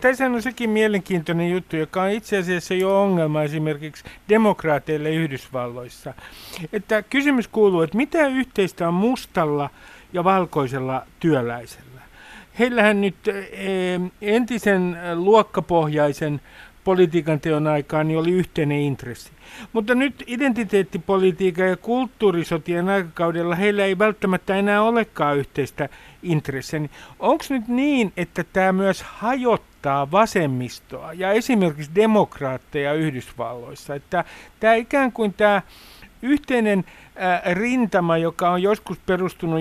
[SPEAKER 3] tässä on sekin mielenkiintoinen juttu, joka on itse asiassa jo ongelma esimerkiksi demokraateille Yhdysvalloissa. Että kysymys kuuluu, että mitä yhteistä on mustalla ja valkoisella työläisellä? Heillähän nyt eh, entisen luokkapohjaisen politiikan teon aikaan niin oli yhteinen intressi. Mutta nyt identiteettipolitiikan ja kulttuurisotien aikakaudella heillä ei välttämättä enää olekaan yhteistä intressiä. Niin Onko nyt niin, että tämä myös hajottaa vasemmistoa ja esimerkiksi demokraatteja Yhdysvalloissa? Että tämä ikään kuin tämä yhteinen rintama, joka on joskus perustunut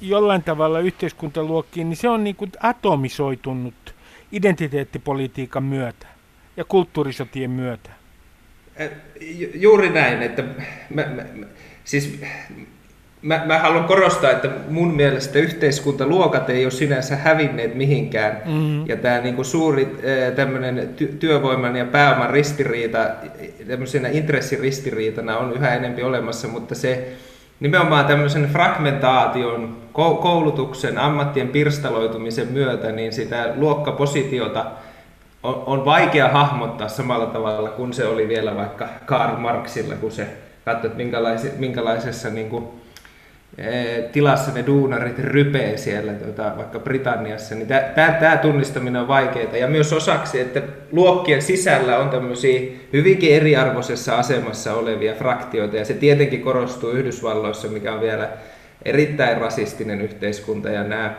[SPEAKER 3] jollain tavalla yhteiskuntaluokkiin, niin se on niin kuin atomisoitunut identiteettipolitiikan myötä ja kulttuurisotien myötä.
[SPEAKER 5] Juuri näin, että mä, mä, siis mä, mä haluan korostaa, että mun mielestä yhteiskuntaluokat ei ole sinänsä hävinneet mihinkään. Mm-hmm. Ja tämä niinku suuri tämmöinen ty- työvoiman ja pääoman ristiriita, tämmöisenä intressiristiriitana on yhä enempi olemassa, mutta se nimenomaan tämmöisen fragmentaation, koulutuksen, ammattien pirstaloitumisen myötä, niin sitä luokkapositiota – on, on vaikea hahmottaa samalla tavalla kuin se oli vielä vaikka Karl Marxilla, kun se katsoi, minkälaisessa, minkälaisessa niin kuin, e, tilassa ne duunarit rypee siellä tuota, vaikka Britanniassa, niin tämä tunnistaminen on vaikeaa. Ja myös osaksi, että luokkien sisällä on tämmöisiä hyvinkin eriarvoisessa asemassa olevia fraktioita, ja se tietenkin korostuu Yhdysvalloissa, mikä on vielä erittäin rasistinen yhteiskunta, ja nämä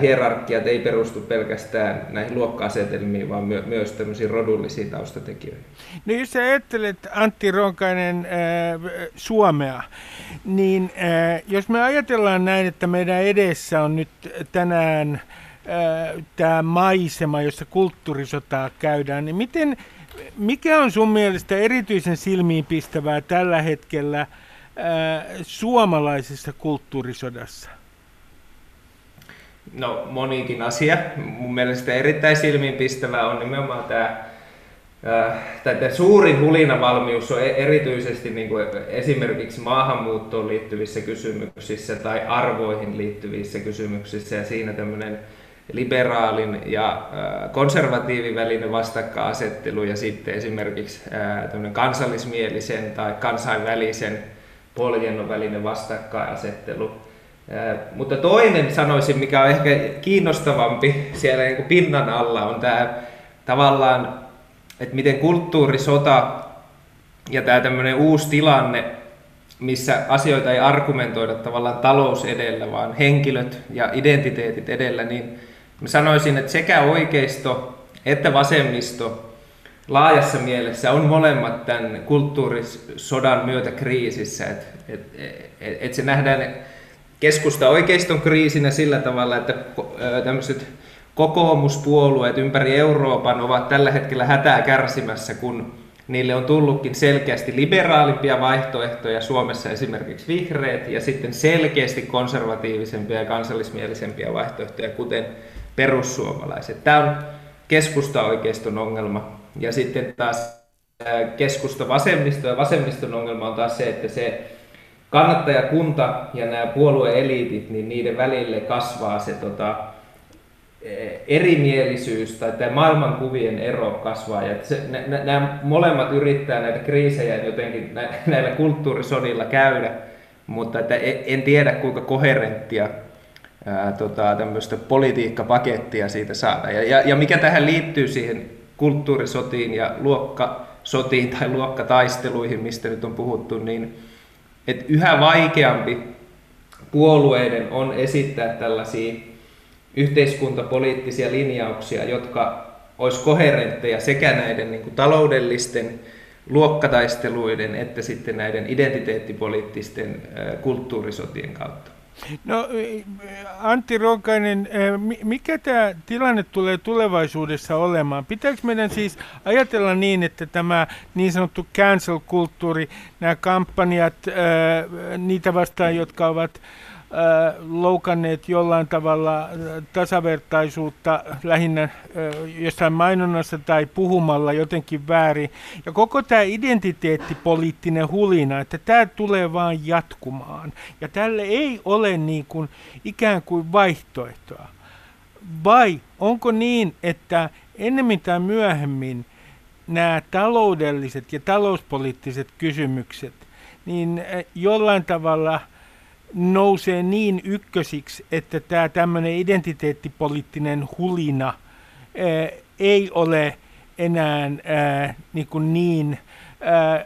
[SPEAKER 5] hierarkiat ei perustu pelkästään näihin luokka-asetelmiin, vaan my- myös tämmöisiin rodullisiin taustatekijöihin.
[SPEAKER 3] No jos sä ajattelet Antti Ronkainen äh, Suomea, niin äh, jos me ajatellaan näin, että meidän edessä on nyt tänään äh, tämä maisema, jossa kulttuurisotaa käydään, niin miten, mikä on sun mielestä erityisen silmiinpistävää tällä hetkellä äh, suomalaisessa kulttuurisodassa?
[SPEAKER 5] No monikin asia. Mun mielestä erittäin silmiinpistävä on nimenomaan tämä Tämä suurin hulinavalmius on e-, erityisesti niin kuin esimerkiksi maahanmuuttoon liittyvissä kysymyksissä tai arvoihin liittyvissä kysymyksissä ja siinä tämmöinen liberaalin ja konservatiivin välinen vastakkainasettelu ja sitten esimerkiksi kansallismielisen tai kansainvälisen poljennon välinen vastakkainasettelu. Mutta toinen sanoisin, mikä on ehkä kiinnostavampi siellä niin kuin pinnan alla, on tämä tavallaan, että miten kulttuurisota ja tämä tämmöinen uusi tilanne, missä asioita ei argumentoida tavallaan talous edellä, vaan henkilöt ja identiteetit edellä, niin Mä sanoisin, että sekä oikeisto että vasemmisto laajassa mielessä on molemmat tämän kulttuurisodan myötä kriisissä. Että et, et, et se nähdään keskusta oikeiston kriisinä sillä tavalla, että tämmöiset kokoomuspuolueet ympäri Euroopan ovat tällä hetkellä hätää kärsimässä, kun niille on tullutkin selkeästi liberaalimpia vaihtoehtoja, Suomessa esimerkiksi vihreät, ja sitten selkeästi konservatiivisempia ja kansallismielisempiä vaihtoehtoja, kuten perussuomalaiset. Tämä on keskusta-oikeiston ongelma. Ja sitten taas keskusta-vasemmisto ja vasemmiston ongelma on taas se, että se kannattajakunta ja nämä puolueeliitit, niin niiden välille kasvaa se tota, erimielisyys tai tämä maailmankuvien ero kasvaa. Ja se, nä, nämä molemmat yrittää näitä kriisejä jotenkin näillä kulttuurisodilla käydä, mutta että en tiedä kuinka koherenttia tota, tämmöistä politiikkapakettia siitä saada. Ja, ja, ja mikä tähän liittyy siihen kulttuurisotiin ja luokkasotiin tai luokkataisteluihin, mistä nyt on puhuttu, niin että yhä vaikeampi puolueiden on esittää tällaisia yhteiskuntapoliittisia linjauksia, jotka olisi koherentteja sekä näiden niin kuin, taloudellisten luokkataisteluiden että sitten näiden identiteettipoliittisten kulttuurisotien kautta.
[SPEAKER 3] No Antti Ronkainen, mikä tämä tilanne tulee tulevaisuudessa olemaan? Pitääkö meidän siis ajatella niin, että tämä niin sanottu cancel-kulttuuri, nämä kampanjat, niitä vastaan, jotka ovat loukanneet jollain tavalla tasavertaisuutta lähinnä jossain mainonnassa tai puhumalla jotenkin väärin. Ja koko tämä identiteettipoliittinen hulina, että tämä tulee vaan jatkumaan. Ja tälle ei ole niin kuin ikään kuin vaihtoehtoa. Vai onko niin, että ennemmin tai myöhemmin nämä taloudelliset ja talouspoliittiset kysymykset, niin jollain tavalla – nousee niin ykkösiksi, että tämä tämmöinen identiteettipoliittinen hulina ää, ei ole enää ää, niin, kuin niin ää,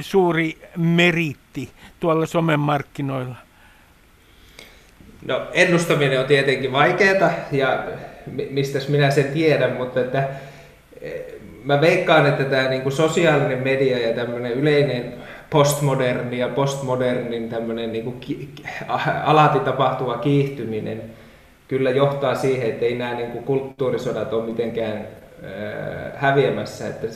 [SPEAKER 3] suuri meritti tuolla somen markkinoilla?
[SPEAKER 5] No ennustaminen on tietenkin vaikeaa ja mistä minä sen tiedän, mutta että mä veikkaan, että tämä niin kuin sosiaalinen media ja tämmöinen yleinen postmoderni ja postmodernin tämmöinen niin kuin ki- alati tapahtuva kiihtyminen kyllä johtaa siihen, että ei nämä niin kuin kulttuurisodat ole mitenkään äh, häviämässä, että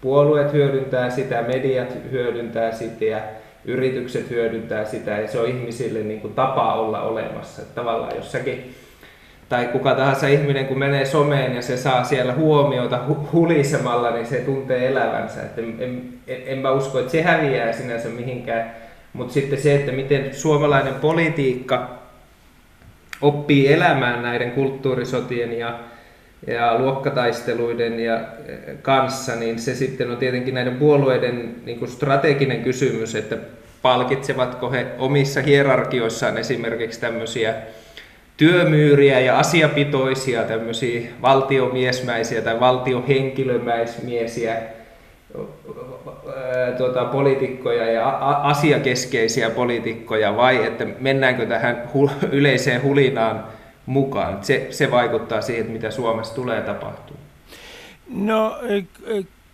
[SPEAKER 5] puolueet hyödyntää sitä, mediat hyödyntää sitä ja yritykset hyödyntää sitä ja se on ihmisille niin kuin tapa olla olemassa. Että tavallaan jossakin tai kuka tahansa ihminen, kun menee someen ja se saa siellä huomiota hulisemalla, niin se tuntee elävänsä. Että en, en, en mä usko, että se häviää sinänsä mihinkään. Mutta sitten se, että miten suomalainen politiikka oppii elämään näiden kulttuurisotien ja, ja luokkataisteluiden ja kanssa, niin se sitten on tietenkin näiden puolueiden niin strateginen kysymys, että palkitsevatko he omissa hierarkioissaan esimerkiksi tämmöisiä työmyyriä ja asiapitoisia, tämmöisiä valtiomiesmäisiä tai valtiohenkilömäismiesiä tuota, poliitikkoja ja asiakeskeisiä poliitikkoja vai että mennäänkö tähän yleiseen hulinaan mukaan. Se, se vaikuttaa siihen, mitä Suomessa tulee tapahtua.
[SPEAKER 3] No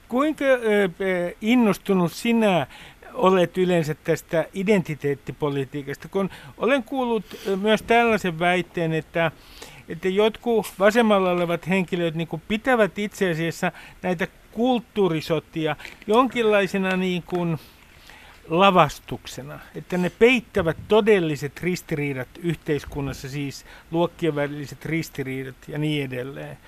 [SPEAKER 3] kuinka innostunut sinä olet yleensä tästä identiteettipolitiikasta, kun olen kuullut myös tällaisen väitteen, että, että jotkut vasemmalla olevat henkilöt niin kuin pitävät itse asiassa näitä kulttuurisotia jonkinlaisena niin kuin lavastuksena, että ne peittävät todelliset ristiriidat yhteiskunnassa, siis luokkien väliset ristiriidat ja niin edelleen.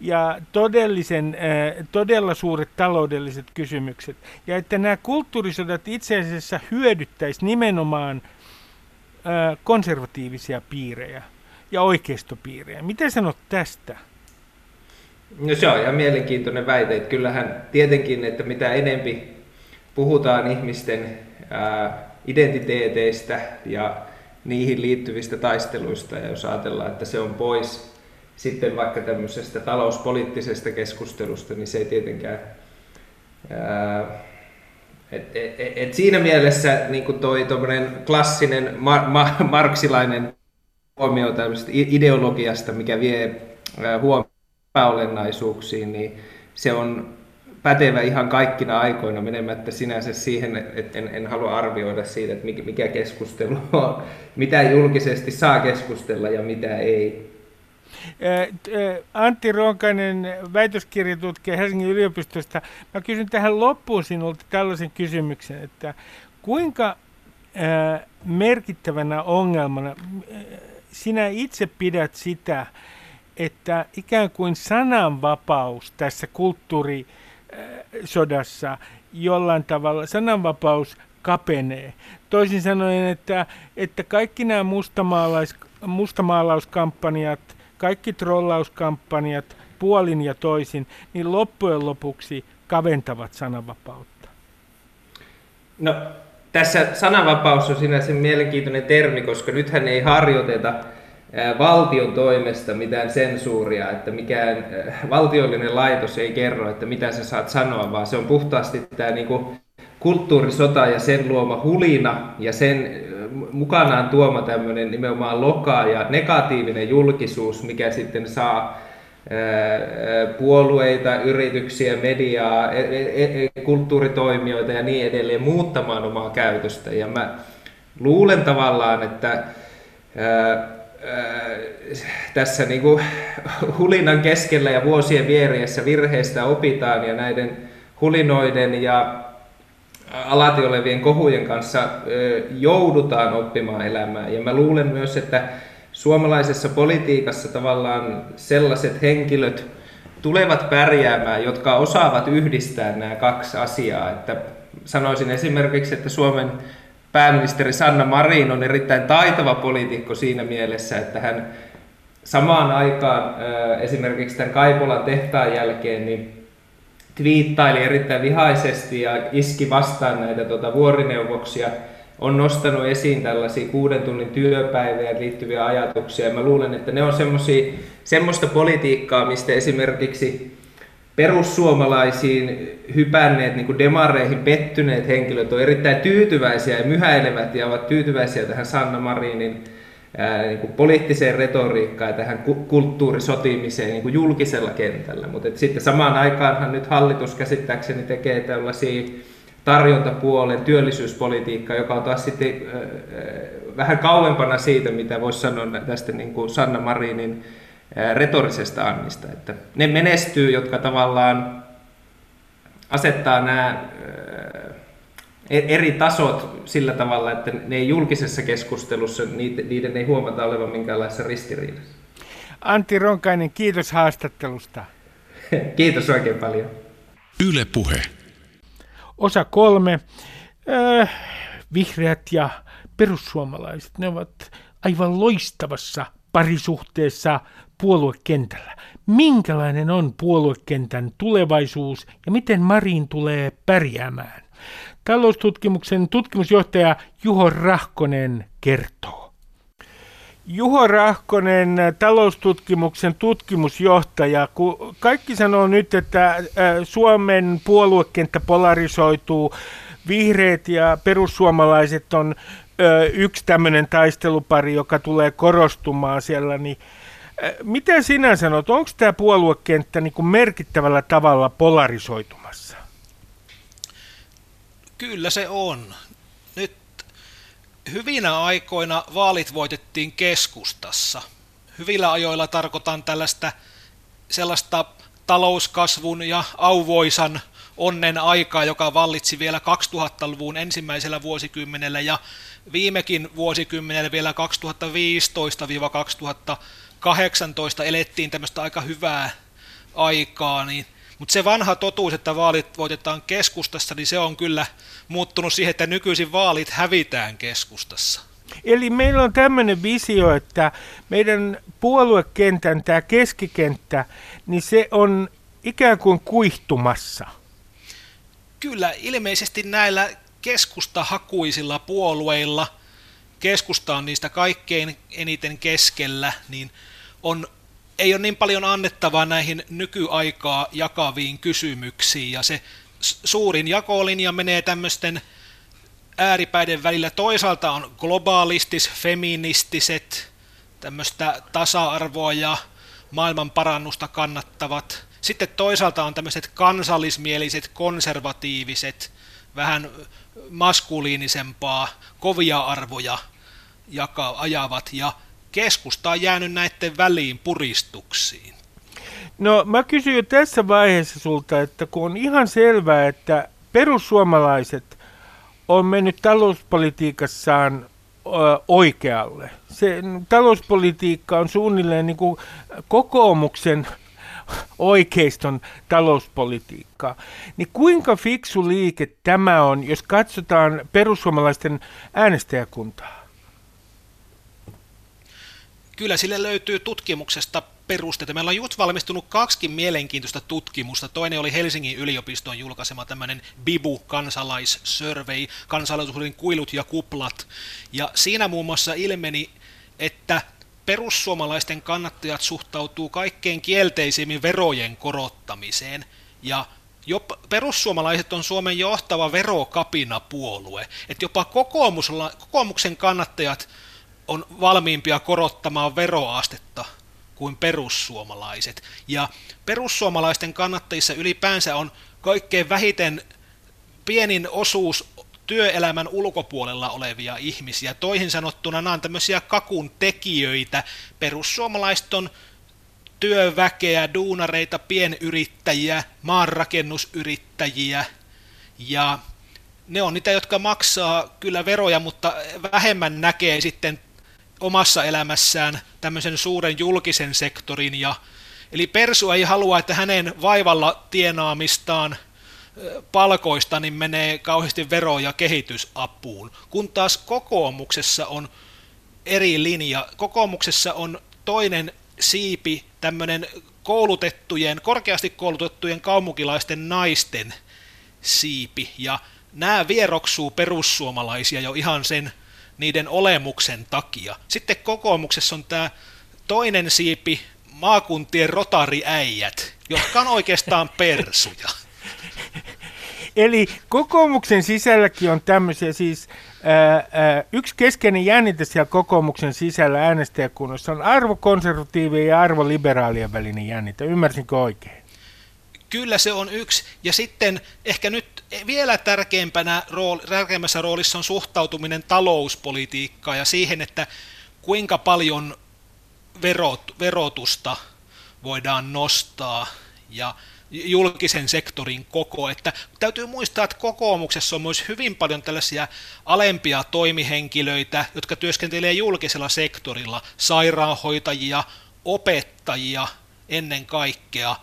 [SPEAKER 3] Ja todellisen, äh, todella suuret taloudelliset kysymykset. Ja että nämä kulttuurisodat itse asiassa hyödyttäisi nimenomaan äh, konservatiivisia piirejä ja oikeistopiirejä. Mitä sanot tästä?
[SPEAKER 5] No se on ihan mielenkiintoinen väite. Että kyllähän tietenkin, että mitä enempi puhutaan ihmisten ää, identiteeteistä ja niihin liittyvistä taisteluista, ja jos ajatellaan, että se on pois sitten vaikka tämmöisestä talouspoliittisesta keskustelusta, niin se ei tietenkään... Ää, et, et, et siinä mielessä niin toi klassinen mar, mar, marksilainen huomio tämmöisestä ideologiasta, mikä vie huomioon epäolennaisuuksiin, niin se on pätevä ihan kaikkina aikoina menemättä sinänsä siihen, että en, en halua arvioida siitä, että mikä keskustelu on, mitä julkisesti saa keskustella ja mitä ei.
[SPEAKER 3] Antti Ronkainen, väitöskirjatutkija Helsingin yliopistosta. Mä kysyn tähän loppuun sinulta tällaisen kysymyksen, että kuinka merkittävänä ongelmana sinä itse pidät sitä, että ikään kuin sananvapaus tässä kulttuurisodassa jollain tavalla, sananvapaus kapenee. Toisin sanoen, että, että kaikki nämä mustamaalais, mustamaalauskampanjat, kaikki trollauskampanjat, puolin ja toisin, niin loppujen lopuksi kaventavat sananvapautta.
[SPEAKER 5] No, tässä sananvapaus on sinänsä mielenkiintoinen termi, koska nythän ei harjoiteta valtion toimesta mitään sensuuria, että mikään valtiollinen laitos ei kerro, että mitä sä saat sanoa, vaan se on puhtaasti tämä niinku kulttuurisota ja sen luoma hulina ja sen mukanaan tuoma tämmöinen nimenomaan loka ja negatiivinen julkisuus, mikä sitten saa puolueita, yrityksiä, mediaa, e, e, e, kulttuuritoimijoita ja niin edelleen muuttamaan omaa käytöstä. Ja mä luulen tavallaan, että tässä niin kuin hulinan keskellä ja vuosien vieriessä virheistä opitaan ja näiden hulinoiden ja alati olevien kohujen kanssa joudutaan oppimaan elämään. Ja mä luulen myös, että suomalaisessa politiikassa tavallaan sellaiset henkilöt tulevat pärjäämään, jotka osaavat yhdistää nämä kaksi asiaa. Että sanoisin esimerkiksi, että Suomen pääministeri Sanna Marin on erittäin taitava poliitikko siinä mielessä, että hän samaan aikaan esimerkiksi tämän Kaipolan tehtaan jälkeen niin twiittaili erittäin vihaisesti ja iski vastaan näitä tuota, vuorineuvoksia, on nostanut esiin tällaisia kuuden tunnin työpäiviä liittyviä ajatuksia. Ja mä luulen, että ne on semmoista politiikkaa, mistä esimerkiksi perussuomalaisiin hypänneet, niin kuin demareihin pettyneet henkilöt on erittäin tyytyväisiä ja myhäilevät ja ovat tyytyväisiä tähän Sanna Marinin ää, niin kuin poliittiseen retoriikkaan ja tähän kulttuurisotimiseen niin kuin julkisella kentällä. Mutta sitten samaan aikaanhan nyt hallitus käsittääkseni tekee tällaisia tarjontapuolen työllisyyspolitiikkaa, joka on taas sitten ää, vähän kauempana siitä, mitä voisi sanoa tästä niin kuin Sanna Marinin retorisesta Annista. Että ne menestyy, jotka tavallaan asettaa nämä eri tasot sillä tavalla, että ne ei julkisessa keskustelussa, niiden ei huomata olevan minkäänlaisessa ristiriidassa.
[SPEAKER 3] Antti Ronkainen, kiitos haastattelusta.
[SPEAKER 5] kiitos oikein paljon.
[SPEAKER 2] Yle Puhe.
[SPEAKER 3] Osa kolme. Äh, vihreät ja perussuomalaiset, ne ovat aivan loistavassa parisuhteessa puoluekentällä. Minkälainen on puoluekentän tulevaisuus ja miten Marin tulee pärjäämään? Taloustutkimuksen tutkimusjohtaja Juho Rahkonen kertoo. Juho Rahkonen, taloustutkimuksen tutkimusjohtaja. Kun kaikki sanoo nyt, että Suomen puoluekenttä polarisoituu, vihreät ja perussuomalaiset on yksi tämmöinen taistelupari, joka tulee korostumaan siellä, niin Miten sinä sanot, onko tämä puoluekenttä niin merkittävällä tavalla polarisoitumassa?
[SPEAKER 6] Kyllä se on. Nyt hyvinä aikoina vaalit voitettiin keskustassa. Hyvillä ajoilla tarkoitan tällaista sellaista talouskasvun ja auvoisan onnen aikaa, joka vallitsi vielä 2000-luvun ensimmäisellä vuosikymmenellä ja viimekin vuosikymmenellä vielä 2015-2018 elettiin tämmöistä aika hyvää aikaa, niin mutta se vanha totuus, että vaalit voitetaan keskustassa, niin se on kyllä muuttunut siihen, että nykyisin vaalit hävitään keskustassa.
[SPEAKER 3] Eli meillä on tämmöinen visio, että meidän puoluekentän, tämä keskikenttä, niin se on ikään kuin kuihtumassa.
[SPEAKER 6] Kyllä, ilmeisesti näillä keskustahakuisilla puolueilla, keskusta on niistä kaikkein eniten keskellä, niin on, ei ole niin paljon annettavaa näihin nykyaikaa jakaviin kysymyksiin, ja se suurin jakolinja menee tämmöisten ääripäiden välillä. Toisaalta on globaalistis, feministiset, tämmöistä tasa-arvoa ja maailman parannusta kannattavat. Sitten toisaalta on tämmöiset kansallismieliset, konservatiiviset, vähän maskuliinisempaa, kovia arvoja jaka, ajavat, ja keskusta on jäänyt näiden väliin puristuksiin.
[SPEAKER 3] No mä kysyn jo tässä vaiheessa sulta, että kun on ihan selvää, että perussuomalaiset on mennyt talouspolitiikassaan oikealle. Se talouspolitiikka on suunnilleen niin kuin kokoomuksen oikeiston talouspolitiikkaa. Niin kuinka fiksu liike tämä on, jos katsotaan perussuomalaisten äänestäjäkuntaa?
[SPEAKER 6] Kyllä sille löytyy tutkimuksesta perusteita. Meillä on just valmistunut kaksi mielenkiintoista tutkimusta. Toinen oli Helsingin yliopiston julkaisema tämmöinen Bibu kansalaissurvey, kansalaisuuden kuilut ja kuplat. Ja siinä muun muassa ilmeni, että perussuomalaisten kannattajat suhtautuu kaikkein kielteisimmin verojen korottamiseen. Ja jopa, perussuomalaiset on Suomen johtava verokapinapuolue. Että jopa kokoomuksen kannattajat on valmiimpia korottamaan veroastetta kuin perussuomalaiset. Ja perussuomalaisten kannattajissa ylipäänsä on kaikkein vähiten pienin osuus työelämän ulkopuolella olevia ihmisiä. Toihin sanottuna nämä on tämmöisiä kakun tekijöitä. Perussuomalaiset on työväkeä, duunareita, pienyrittäjiä, maanrakennusyrittäjiä ja ne on niitä, jotka maksaa kyllä veroja, mutta vähemmän näkee sitten omassa elämässään tämmöisen suuren julkisen sektorin ja Eli Persu ei halua, että hänen vaivalla tienaamistaan palkoista niin menee kauheasti vero- ja kehitysapuun, kun taas kokoomuksessa on eri linja. Kokoomuksessa on toinen siipi, tämmöinen koulutettujen, korkeasti koulutettujen kaupunkilaisten naisten siipi, ja nämä vieroksuu perussuomalaisia jo ihan sen niiden olemuksen takia. Sitten kokoomuksessa on tämä toinen siipi, maakuntien rotariäijät, jotka on oikeastaan persuja.
[SPEAKER 3] Eli kokoomuksen sisälläkin on tämmöisiä siis, ää, ää, yksi keskeinen jännite siellä kokoomuksen sisällä äänestäjäkunnassa on arvokonservatiivien ja arvoliberaalien välinen jännite. Ymmärsinkö oikein?
[SPEAKER 6] Kyllä se on yksi. Ja sitten ehkä nyt vielä tärkeämpänä rooli, tärkeämmässä roolissa on suhtautuminen talouspolitiikkaan ja siihen, että kuinka paljon verot, verotusta voidaan nostaa ja julkisen sektorin koko. Että täytyy muistaa, että kokoomuksessa on myös hyvin paljon tällaisia alempia toimihenkilöitä, jotka työskentelee julkisella sektorilla, sairaanhoitajia, opettajia ennen kaikkea,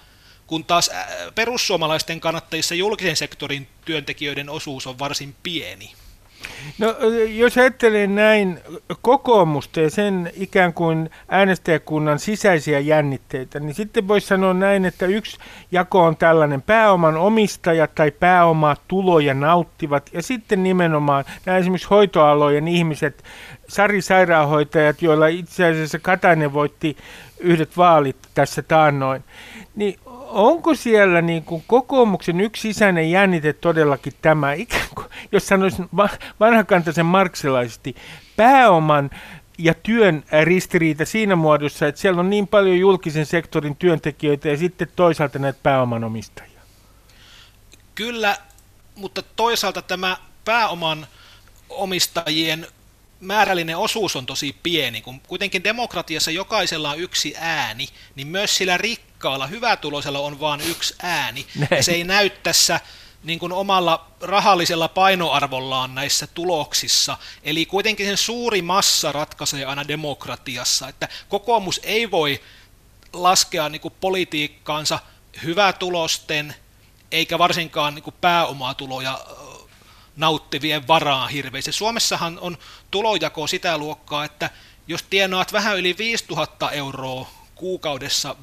[SPEAKER 6] kun taas perussuomalaisten kannattajissa julkisen sektorin työntekijöiden osuus on varsin pieni.
[SPEAKER 3] No jos ajattelee näin kokoomusta ja sen ikään kuin äänestäjäkunnan sisäisiä jännitteitä, niin sitten voisi sanoa näin, että yksi jako on tällainen pääoman omistajat tai pääomaa tuloja nauttivat ja sitten nimenomaan nämä esimerkiksi hoitoalojen ihmiset, Sari sairaanhoitajat, joilla itse asiassa Katainen voitti yhdet vaalit tässä taannoin, niin onko siellä niin kuin kokoomuksen yksi sisäinen jännite todellakin tämä, ikään kuin, jos sanoisin vanhakantaisen marksilaisesti, pääoman ja työn ristiriita siinä muodossa, että siellä on niin paljon julkisen sektorin työntekijöitä ja sitten toisaalta näitä pääomanomistajia?
[SPEAKER 6] Kyllä, mutta toisaalta tämä pääoman omistajien määrällinen osuus on tosi pieni, kun kuitenkin demokratiassa jokaisella on yksi ääni, niin myös sillä rikkaalla, hyvätuloisella on vain yksi ääni. Ja se ei näy tässä niin kuin omalla rahallisella painoarvollaan näissä tuloksissa. Eli kuitenkin sen suuri massa ratkaisee aina demokratiassa, että kokoomus ei voi laskea niin kuin politiikkaansa hyvätulosten eikä varsinkaan niin kuin pääomatuloja nauttivien varaan hirveästi. Suomessahan on tulojako sitä luokkaa, että jos tienaat vähän yli 5000 euroa kuukaudessa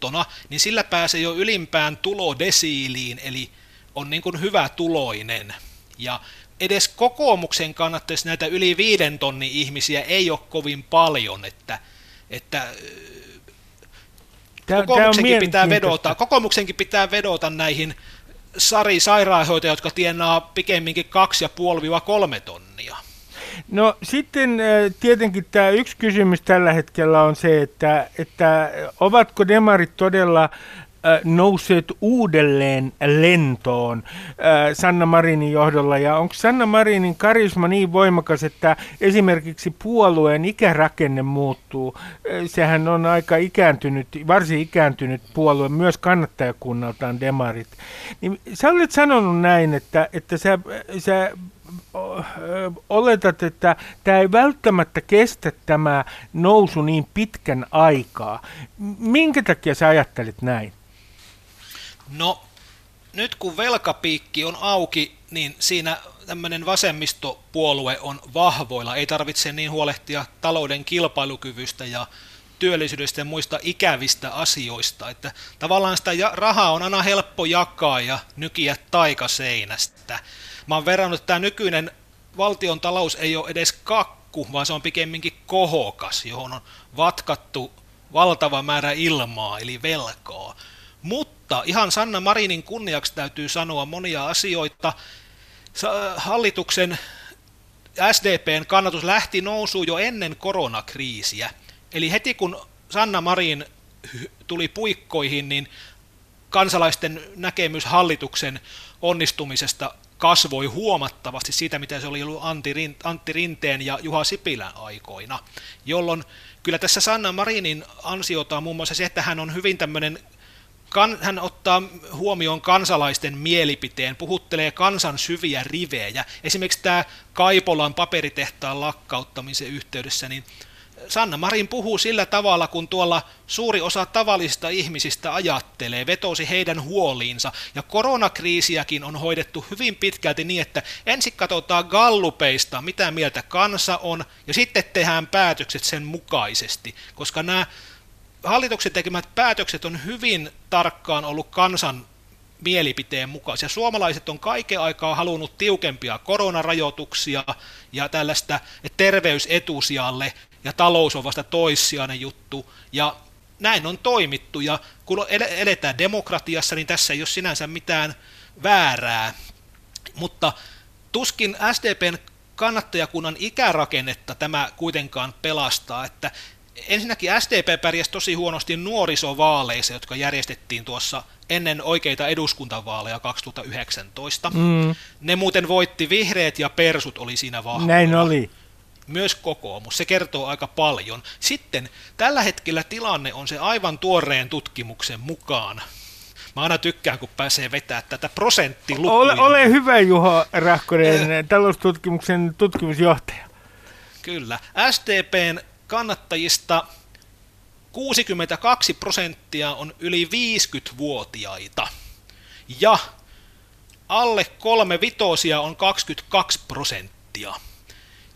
[SPEAKER 6] bruttona, niin sillä pääsee jo ylimpään tulodesiiliin, eli on niin kuin hyvä tuloinen. Ja edes kokoomuksen kannattaisi näitä yli viiden tonni ihmisiä ei ole kovin paljon, että, että Tämä, kokoomuksenkin, tämä pitää vedota, kokoomuksenkin pitää vedota näihin Sari sairaanhoitajia, jotka tienaa pikemminkin 2,5-3 tonnia.
[SPEAKER 3] No sitten äh, tietenkin tämä yksi kysymys tällä hetkellä on se, että, että ovatko demarit todella Äh, nousseet uudelleen lentoon äh, Sanna Marinin johdolla. Ja onko Sanna Marinin karisma niin voimakas, että esimerkiksi puolueen ikärakenne muuttuu? Sehän on aika ikääntynyt, varsin ikääntynyt puolue, myös kannattajakunnaltaan demarit. Niin sä olet sanonut näin, että, että sä, sä oletat, että tämä ei välttämättä kestä tämä nousu niin pitkän aikaa. Minkä takia sä ajattelit näin?
[SPEAKER 6] No, nyt kun velkapiikki on auki, niin siinä tämmöinen vasemmistopuolue on vahvoilla. Ei tarvitse niin huolehtia talouden kilpailukyvystä ja työllisyydestä ja muista ikävistä asioista. Että tavallaan sitä rahaa on aina helppo jakaa ja nykiä taikaseinästä. Mä oon verrannut, että tämä nykyinen valtion talous ei ole edes kakku, vaan se on pikemminkin kohokas, johon on vatkattu valtava määrä ilmaa, eli velkaa. Mutta ihan Sanna Marinin kunniaksi täytyy sanoa monia asioita. Hallituksen SDPn kannatus lähti nousuun jo ennen koronakriisiä. Eli heti kun Sanna Marin tuli puikkoihin, niin kansalaisten näkemys hallituksen onnistumisesta kasvoi huomattavasti siitä, mitä se oli ollut Antti Rinteen ja Juha Sipilän aikoina, jolloin kyllä tässä Sanna Marinin ansiota on muun muassa se, että hän on hyvin tämmöinen kan, hän ottaa huomioon kansalaisten mielipiteen, puhuttelee kansan syviä rivejä. Esimerkiksi tämä Kaipolan paperitehtaan lakkauttamisen yhteydessä, niin Sanna Marin puhuu sillä tavalla, kun tuolla suuri osa tavallisista ihmisistä ajattelee, vetosi heidän huoliinsa. Ja koronakriisiäkin on hoidettu hyvin pitkälti niin, että ensin katsotaan gallupeista, mitä mieltä kansa on, ja sitten tehdään päätökset sen mukaisesti, koska nämä hallituksen tekemät päätökset on hyvin tarkkaan ollut kansan mielipiteen mukaisia. Suomalaiset on kaiken aikaa halunnut tiukempia koronarajoituksia ja tällaista terveys etusijalle ja talous on vasta toissijainen juttu. Ja näin on toimittu ja kun eletään demokratiassa, niin tässä ei ole sinänsä mitään väärää. Mutta tuskin SDPn kannattajakunnan ikärakennetta tämä kuitenkaan pelastaa, että ensinnäkin SDP pärjäsi tosi huonosti nuorisovaaleissa, jotka järjestettiin tuossa ennen oikeita eduskuntavaaleja 2019. Mm. Ne muuten voitti vihreät ja persut oli siinä vahvoilla.
[SPEAKER 3] Näin oli.
[SPEAKER 6] Myös kokoomus, se kertoo aika paljon. Sitten tällä hetkellä tilanne on se aivan tuoreen tutkimuksen mukaan. Mä aina tykkään, kun pääsee vetää tätä prosenttilukuja.
[SPEAKER 3] Ole, ole hyvä Juho Rahkonen, taloustutkimuksen tutkimusjohtaja.
[SPEAKER 6] Kyllä. SDPn kannattajista 62 prosenttia on yli 50-vuotiaita ja alle kolme vitosia on 22 prosenttia.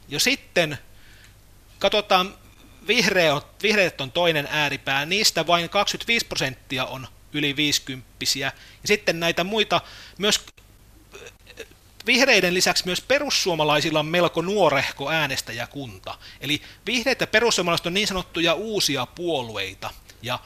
[SPEAKER 6] Ja sitten katsotaan, vihreät, vihreät on toinen ääripää, niistä vain 25 prosenttia on yli 50 ja sitten näitä muita, myös Vihreiden lisäksi myös perussuomalaisilla on melko nuorehko äänestäjäkunta. Eli vihreät ja perussuomalaiset on niin sanottuja uusia puolueita. Ja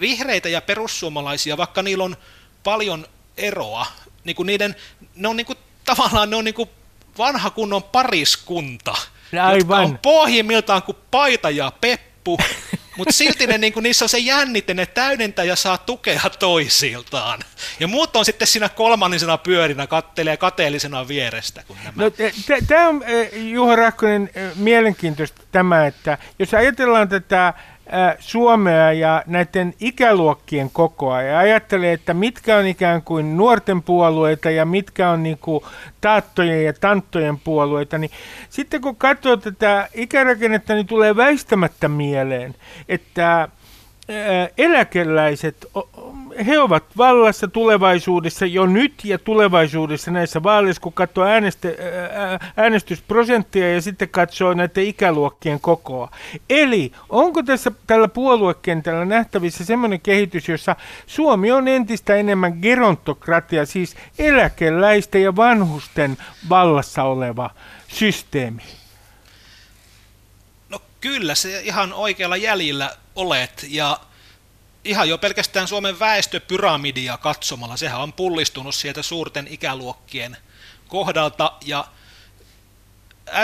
[SPEAKER 6] vihreitä ja perussuomalaisia, vaikka niillä on paljon eroa, niin kuin niiden, ne on niin kuin, tavallaan ne on niin kuin vanha kunnon pariskunta, Aivan. jotka on pohjimmiltaan kuin paita ja peppu, mutta silti ne, niin kuin, niissä on se jännite, ne täydentää ja saa tukea toisiltaan. Ja muut on sitten siinä kolmannisena pyörinä, kattelee kateellisena vierestä. Kun nämä...
[SPEAKER 3] no, Tämä on, Juha Rahkonen, mielenkiintoista tämä, että jos ajatellaan tätä Suomea ja näiden ikäluokkien kokoa. Ja ajattelee, että mitkä on ikään kuin nuorten puolueita ja mitkä on niin kuin taattojen ja tanttojen puolueita, niin sitten kun katsoo tätä ikärakennetta, niin tulee väistämättä mieleen, että eläkeläiset he ovat vallassa tulevaisuudessa jo nyt ja tulevaisuudessa näissä vaaleissa, kun katsoo äänestä, äänestysprosenttia ja sitten katsoo näiden ikäluokkien kokoa. Eli onko tässä tällä puoluekentällä nähtävissä semmoinen kehitys, jossa Suomi on entistä enemmän gerontokratia, siis eläkeläisten ja vanhusten vallassa oleva systeemi?
[SPEAKER 6] No kyllä, se ihan oikealla jäljellä olet ja ihan jo pelkästään Suomen väestöpyramidia katsomalla, sehän on pullistunut sieltä suurten ikäluokkien kohdalta, ja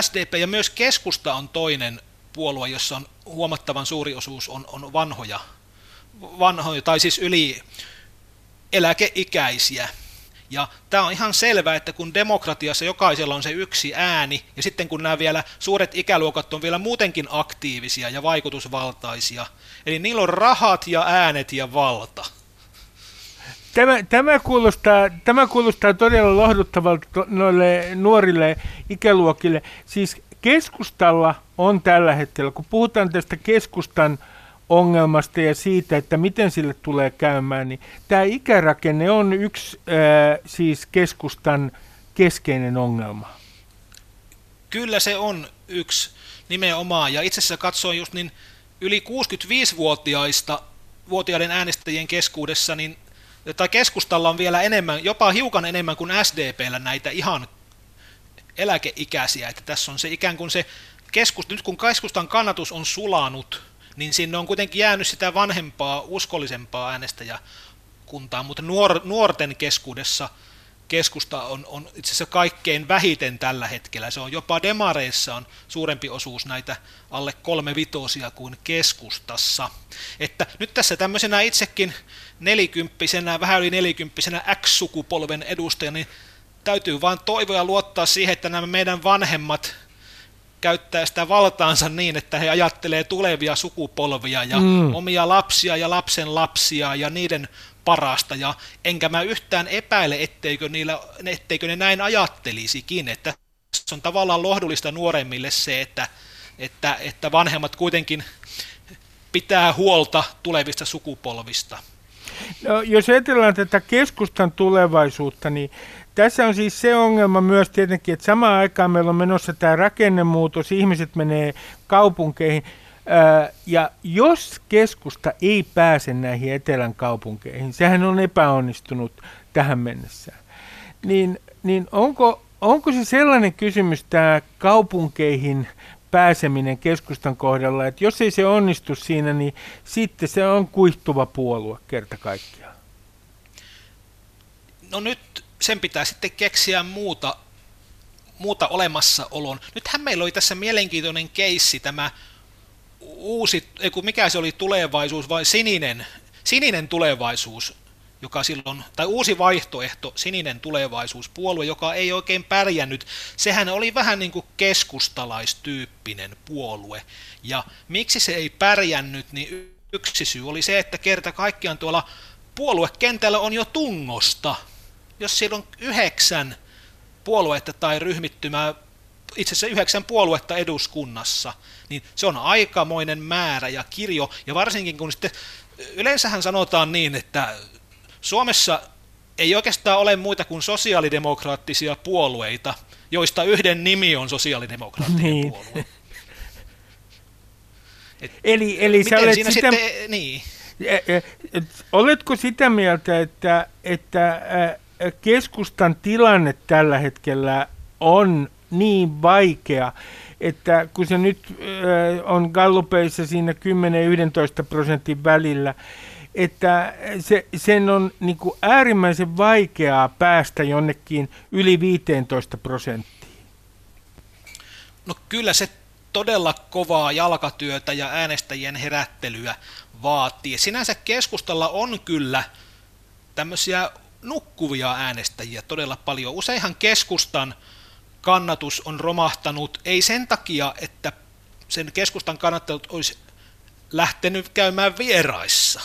[SPEAKER 6] SDP ja myös keskusta on toinen puolue, jossa on huomattavan suuri osuus on, on vanhoja, vanhoja, tai siis yli eläkeikäisiä. Ja tämä on ihan selvää, että kun demokratiassa jokaisella on se yksi ääni, ja sitten kun nämä vielä suuret ikäluokat on vielä muutenkin aktiivisia ja vaikutusvaltaisia, eli niillä on rahat ja äänet ja valta.
[SPEAKER 3] Tämä, tämä, kuulostaa, tämä kuulostaa todella lohduttavalta noille nuorille ikäluokille. Siis keskustalla on tällä hetkellä, kun puhutaan tästä keskustan ongelmasta ja siitä, että miten sille tulee käymään, niin tämä ikärakenne on yksi ää, siis keskustan keskeinen ongelma.
[SPEAKER 6] Kyllä se on yksi nimenomaan, ja itse asiassa katsoin just niin yli 65-vuotiaista vuotiaiden äänestäjien keskuudessa, niin tai keskustalla on vielä enemmän, jopa hiukan enemmän kuin SDPllä näitä ihan eläkeikäisiä, että tässä on se ikään kuin se keskusta, nyt kun keskustan kannatus on sulanut, niin sinne on kuitenkin jäänyt sitä vanhempaa, uskollisempaa äänestäjäkuntaa, mutta nuor, nuorten keskuudessa keskusta on, on itse asiassa kaikkein vähiten tällä hetkellä. Se on jopa demareissa on suurempi osuus näitä alle kolme vitosia kuin keskustassa. Että nyt tässä tämmöisenä itsekin nelikymppisenä, vähän yli nelikymppisenä X-sukupolven edustajana, niin täytyy vain toivoa ja luottaa siihen, että nämä meidän vanhemmat käyttää sitä valtaansa niin, että he ajattelee tulevia sukupolvia ja mm. omia lapsia ja lapsen lapsia ja niiden parasta. Ja enkä mä yhtään epäile, etteikö, niillä, etteikö ne näin ajattelisikin, että se on tavallaan lohdullista nuoremmille se, että, että, että vanhemmat kuitenkin pitää huolta tulevista sukupolvista.
[SPEAKER 3] No, jos ajatellaan tätä keskustan tulevaisuutta, niin tässä on siis se ongelma myös tietenkin, että samaan aikaan meillä on menossa tämä rakennemuutos, ihmiset menee kaupunkeihin, ja jos keskusta ei pääse näihin etelän kaupunkeihin, sehän on epäonnistunut tähän mennessä, niin, niin onko, onko se sellainen kysymys tämä kaupunkeihin pääseminen keskustan kohdalla, että jos ei se onnistu siinä, niin sitten se on kuihtuva puolue kerta kaikkiaan?
[SPEAKER 6] No nyt sen pitää sitten keksiä muuta, muuta olemassaolon. Nythän meillä oli tässä mielenkiintoinen keissi tämä uusi, ei kun mikä se oli tulevaisuus vai sininen, sininen tulevaisuus, joka silloin, tai uusi vaihtoehto, sininen tulevaisuus, puolue, joka ei oikein pärjännyt, sehän oli vähän niin kuin keskustalaistyyppinen puolue. Ja miksi se ei pärjännyt, niin yksi syy oli se, että kerta kaikkiaan tuolla puoluekentällä on jo tungosta jos siellä on yhdeksän puoluetta tai ryhmittymää, itse asiassa yhdeksän puoluetta eduskunnassa, niin se on aikamoinen määrä ja kirjo, ja varsinkin kun sitten yleensähän sanotaan niin, että Suomessa ei oikeastaan ole muita kuin sosiaalidemokraattisia puolueita, joista yhden nimi on sosiaalidemokraattinen niin. puolue.
[SPEAKER 3] Et eli eli sä olet sitä... sitten, niin. Oletko sitä mieltä, että, että keskustan tilanne tällä hetkellä on niin vaikea, että kun se nyt on gallupeissa siinä 10-11 prosentin välillä, että se, sen on niin kuin äärimmäisen vaikeaa päästä jonnekin yli 15 prosenttiin.
[SPEAKER 6] No kyllä se todella kovaa jalkatyötä ja äänestäjien herättelyä vaatii. Sinänsä keskustalla on kyllä tämmöisiä nukkuvia äänestäjiä todella paljon. Useinhan keskustan kannatus on romahtanut, ei sen takia, että sen keskustan kannattajat olisi lähtenyt käymään vieraissa,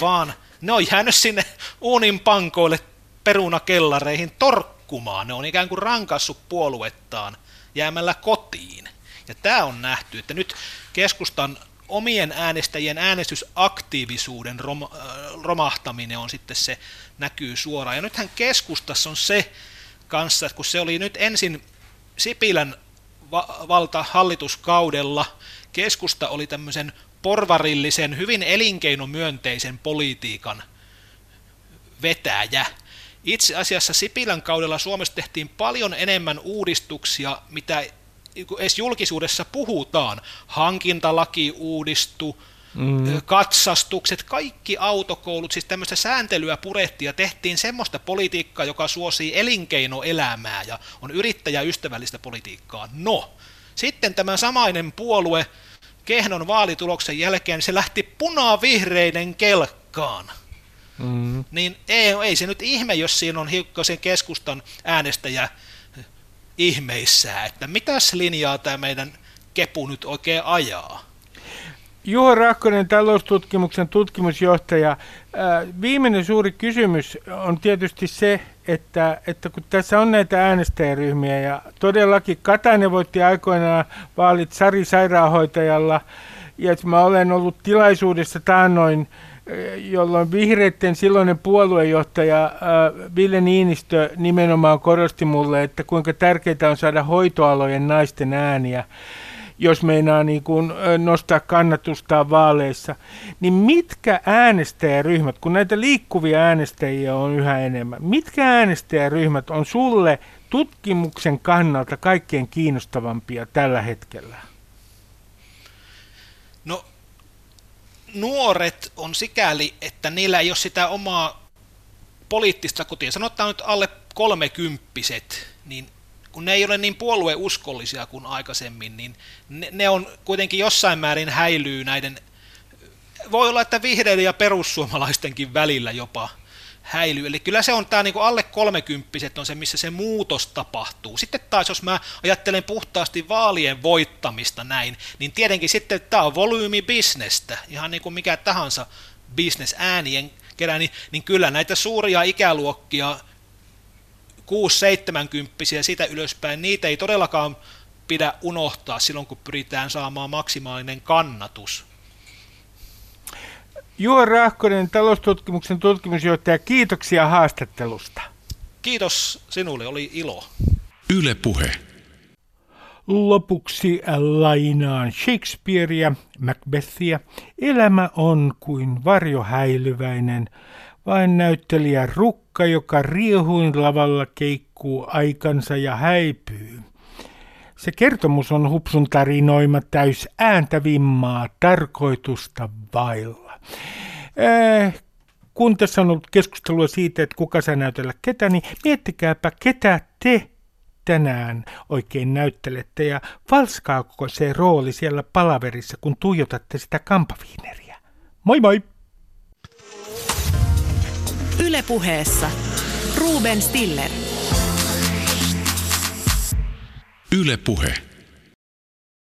[SPEAKER 6] vaan ne on jäänyt sinne uunin pankoille perunakellareihin torkkumaan. Ne on ikään kuin rankassut puoluettaan jäämällä kotiin. Ja tämä on nähty, että nyt keskustan omien äänestäjien äänestysaktiivisuuden rom, äh, romahtaminen on sitten se, näkyy suoraan. Ja nythän keskustassa on se kanssa, että kun se oli nyt ensin Sipilän va- valta hallituskaudella, keskusta oli tämmöisen porvarillisen, hyvin elinkeinomyönteisen politiikan vetäjä. Itse asiassa Sipilän kaudella Suomessa tehtiin paljon enemmän uudistuksia, mitä edes julkisuudessa puhutaan. Hankintalaki uudistui, mm. katsastukset, kaikki autokoulut, siis tämmöistä sääntelyä purettiin ja tehtiin semmoista politiikkaa, joka suosii elinkeinoelämää ja on yrittäjäystävällistä politiikkaa. No, sitten tämä samainen puolue Kehnon vaalituloksen jälkeen se lähti punavihreiden kelkkaan. Mm. Niin ei, ei se nyt ihme, jos siinä on hiukkasen keskustan äänestäjä ihmeissään, että mitäs linjaa tämä meidän kepu nyt oikein ajaa.
[SPEAKER 3] Juho Rahkonen, taloustutkimuksen tutkimusjohtaja. Viimeinen suuri kysymys on tietysti se, että, että kun tässä on näitä äänestäjäryhmiä ja todellakin Katainen voitti aikoinaan vaalit Sari sairaanhoitajalla ja mä olen ollut tilaisuudessa taannoin, jolloin vihreiden silloinen puoluejohtaja Ville Niinistö nimenomaan korosti mulle, että kuinka tärkeää on saada hoitoalojen naisten ääniä jos meinaa niin kuin nostaa kannatusta vaaleissa, niin mitkä äänestäjäryhmät, kun näitä liikkuvia äänestäjiä on yhä enemmän, mitkä äänestäjäryhmät on sulle tutkimuksen kannalta kaikkein kiinnostavampia tällä hetkellä?
[SPEAKER 6] No, nuoret on sikäli, että niillä ei ole sitä omaa poliittista kotia. Sanotaan nyt alle kolmekymppiset, niin kun ne ei ole niin puolueuskollisia kuin aikaisemmin, niin ne, ne on kuitenkin jossain määrin häilyy näiden, voi olla, että vihreiden ja perussuomalaistenkin välillä jopa häilyy. Eli kyllä se on tämä niin alle kolmekymppiset on se, missä se muutos tapahtuu. Sitten taas, jos mä ajattelen puhtaasti vaalien voittamista näin, niin tietenkin sitten tämä on volyymibisnestä, ihan niin kuin mikä tahansa business äänien kerää, niin, niin kyllä näitä suuria ikäluokkia 6-70 sitä ylöspäin, niitä ei todellakaan pidä unohtaa silloin, kun pyritään saamaan maksimaalinen kannatus.
[SPEAKER 3] Juho Rahkonen, taloustutkimuksen tutkimusjohtaja, kiitoksia haastattelusta.
[SPEAKER 6] Kiitos sinulle, oli ilo.
[SPEAKER 2] Yle Puhe.
[SPEAKER 3] Lopuksi lainaan Shakespearea, Macbethia. Elämä on kuin varjohäilyväinen, vain näyttelijä rukka, joka riehuin lavalla keikkuu aikansa ja häipyy. Se kertomus on hupsun tarinoima täys ääntä vimmaa tarkoitusta vailla. Äh, kun tässä on ollut keskustelua siitä, että kuka saa näytellä ketä, niin miettikääpä, ketä te tänään oikein näyttelette ja valskaako se rooli siellä palaverissa, kun tuijotatte sitä kampaviineriä. Moi moi!
[SPEAKER 1] Ylepuheessa Ruben Stiller.
[SPEAKER 2] Yle Puhe.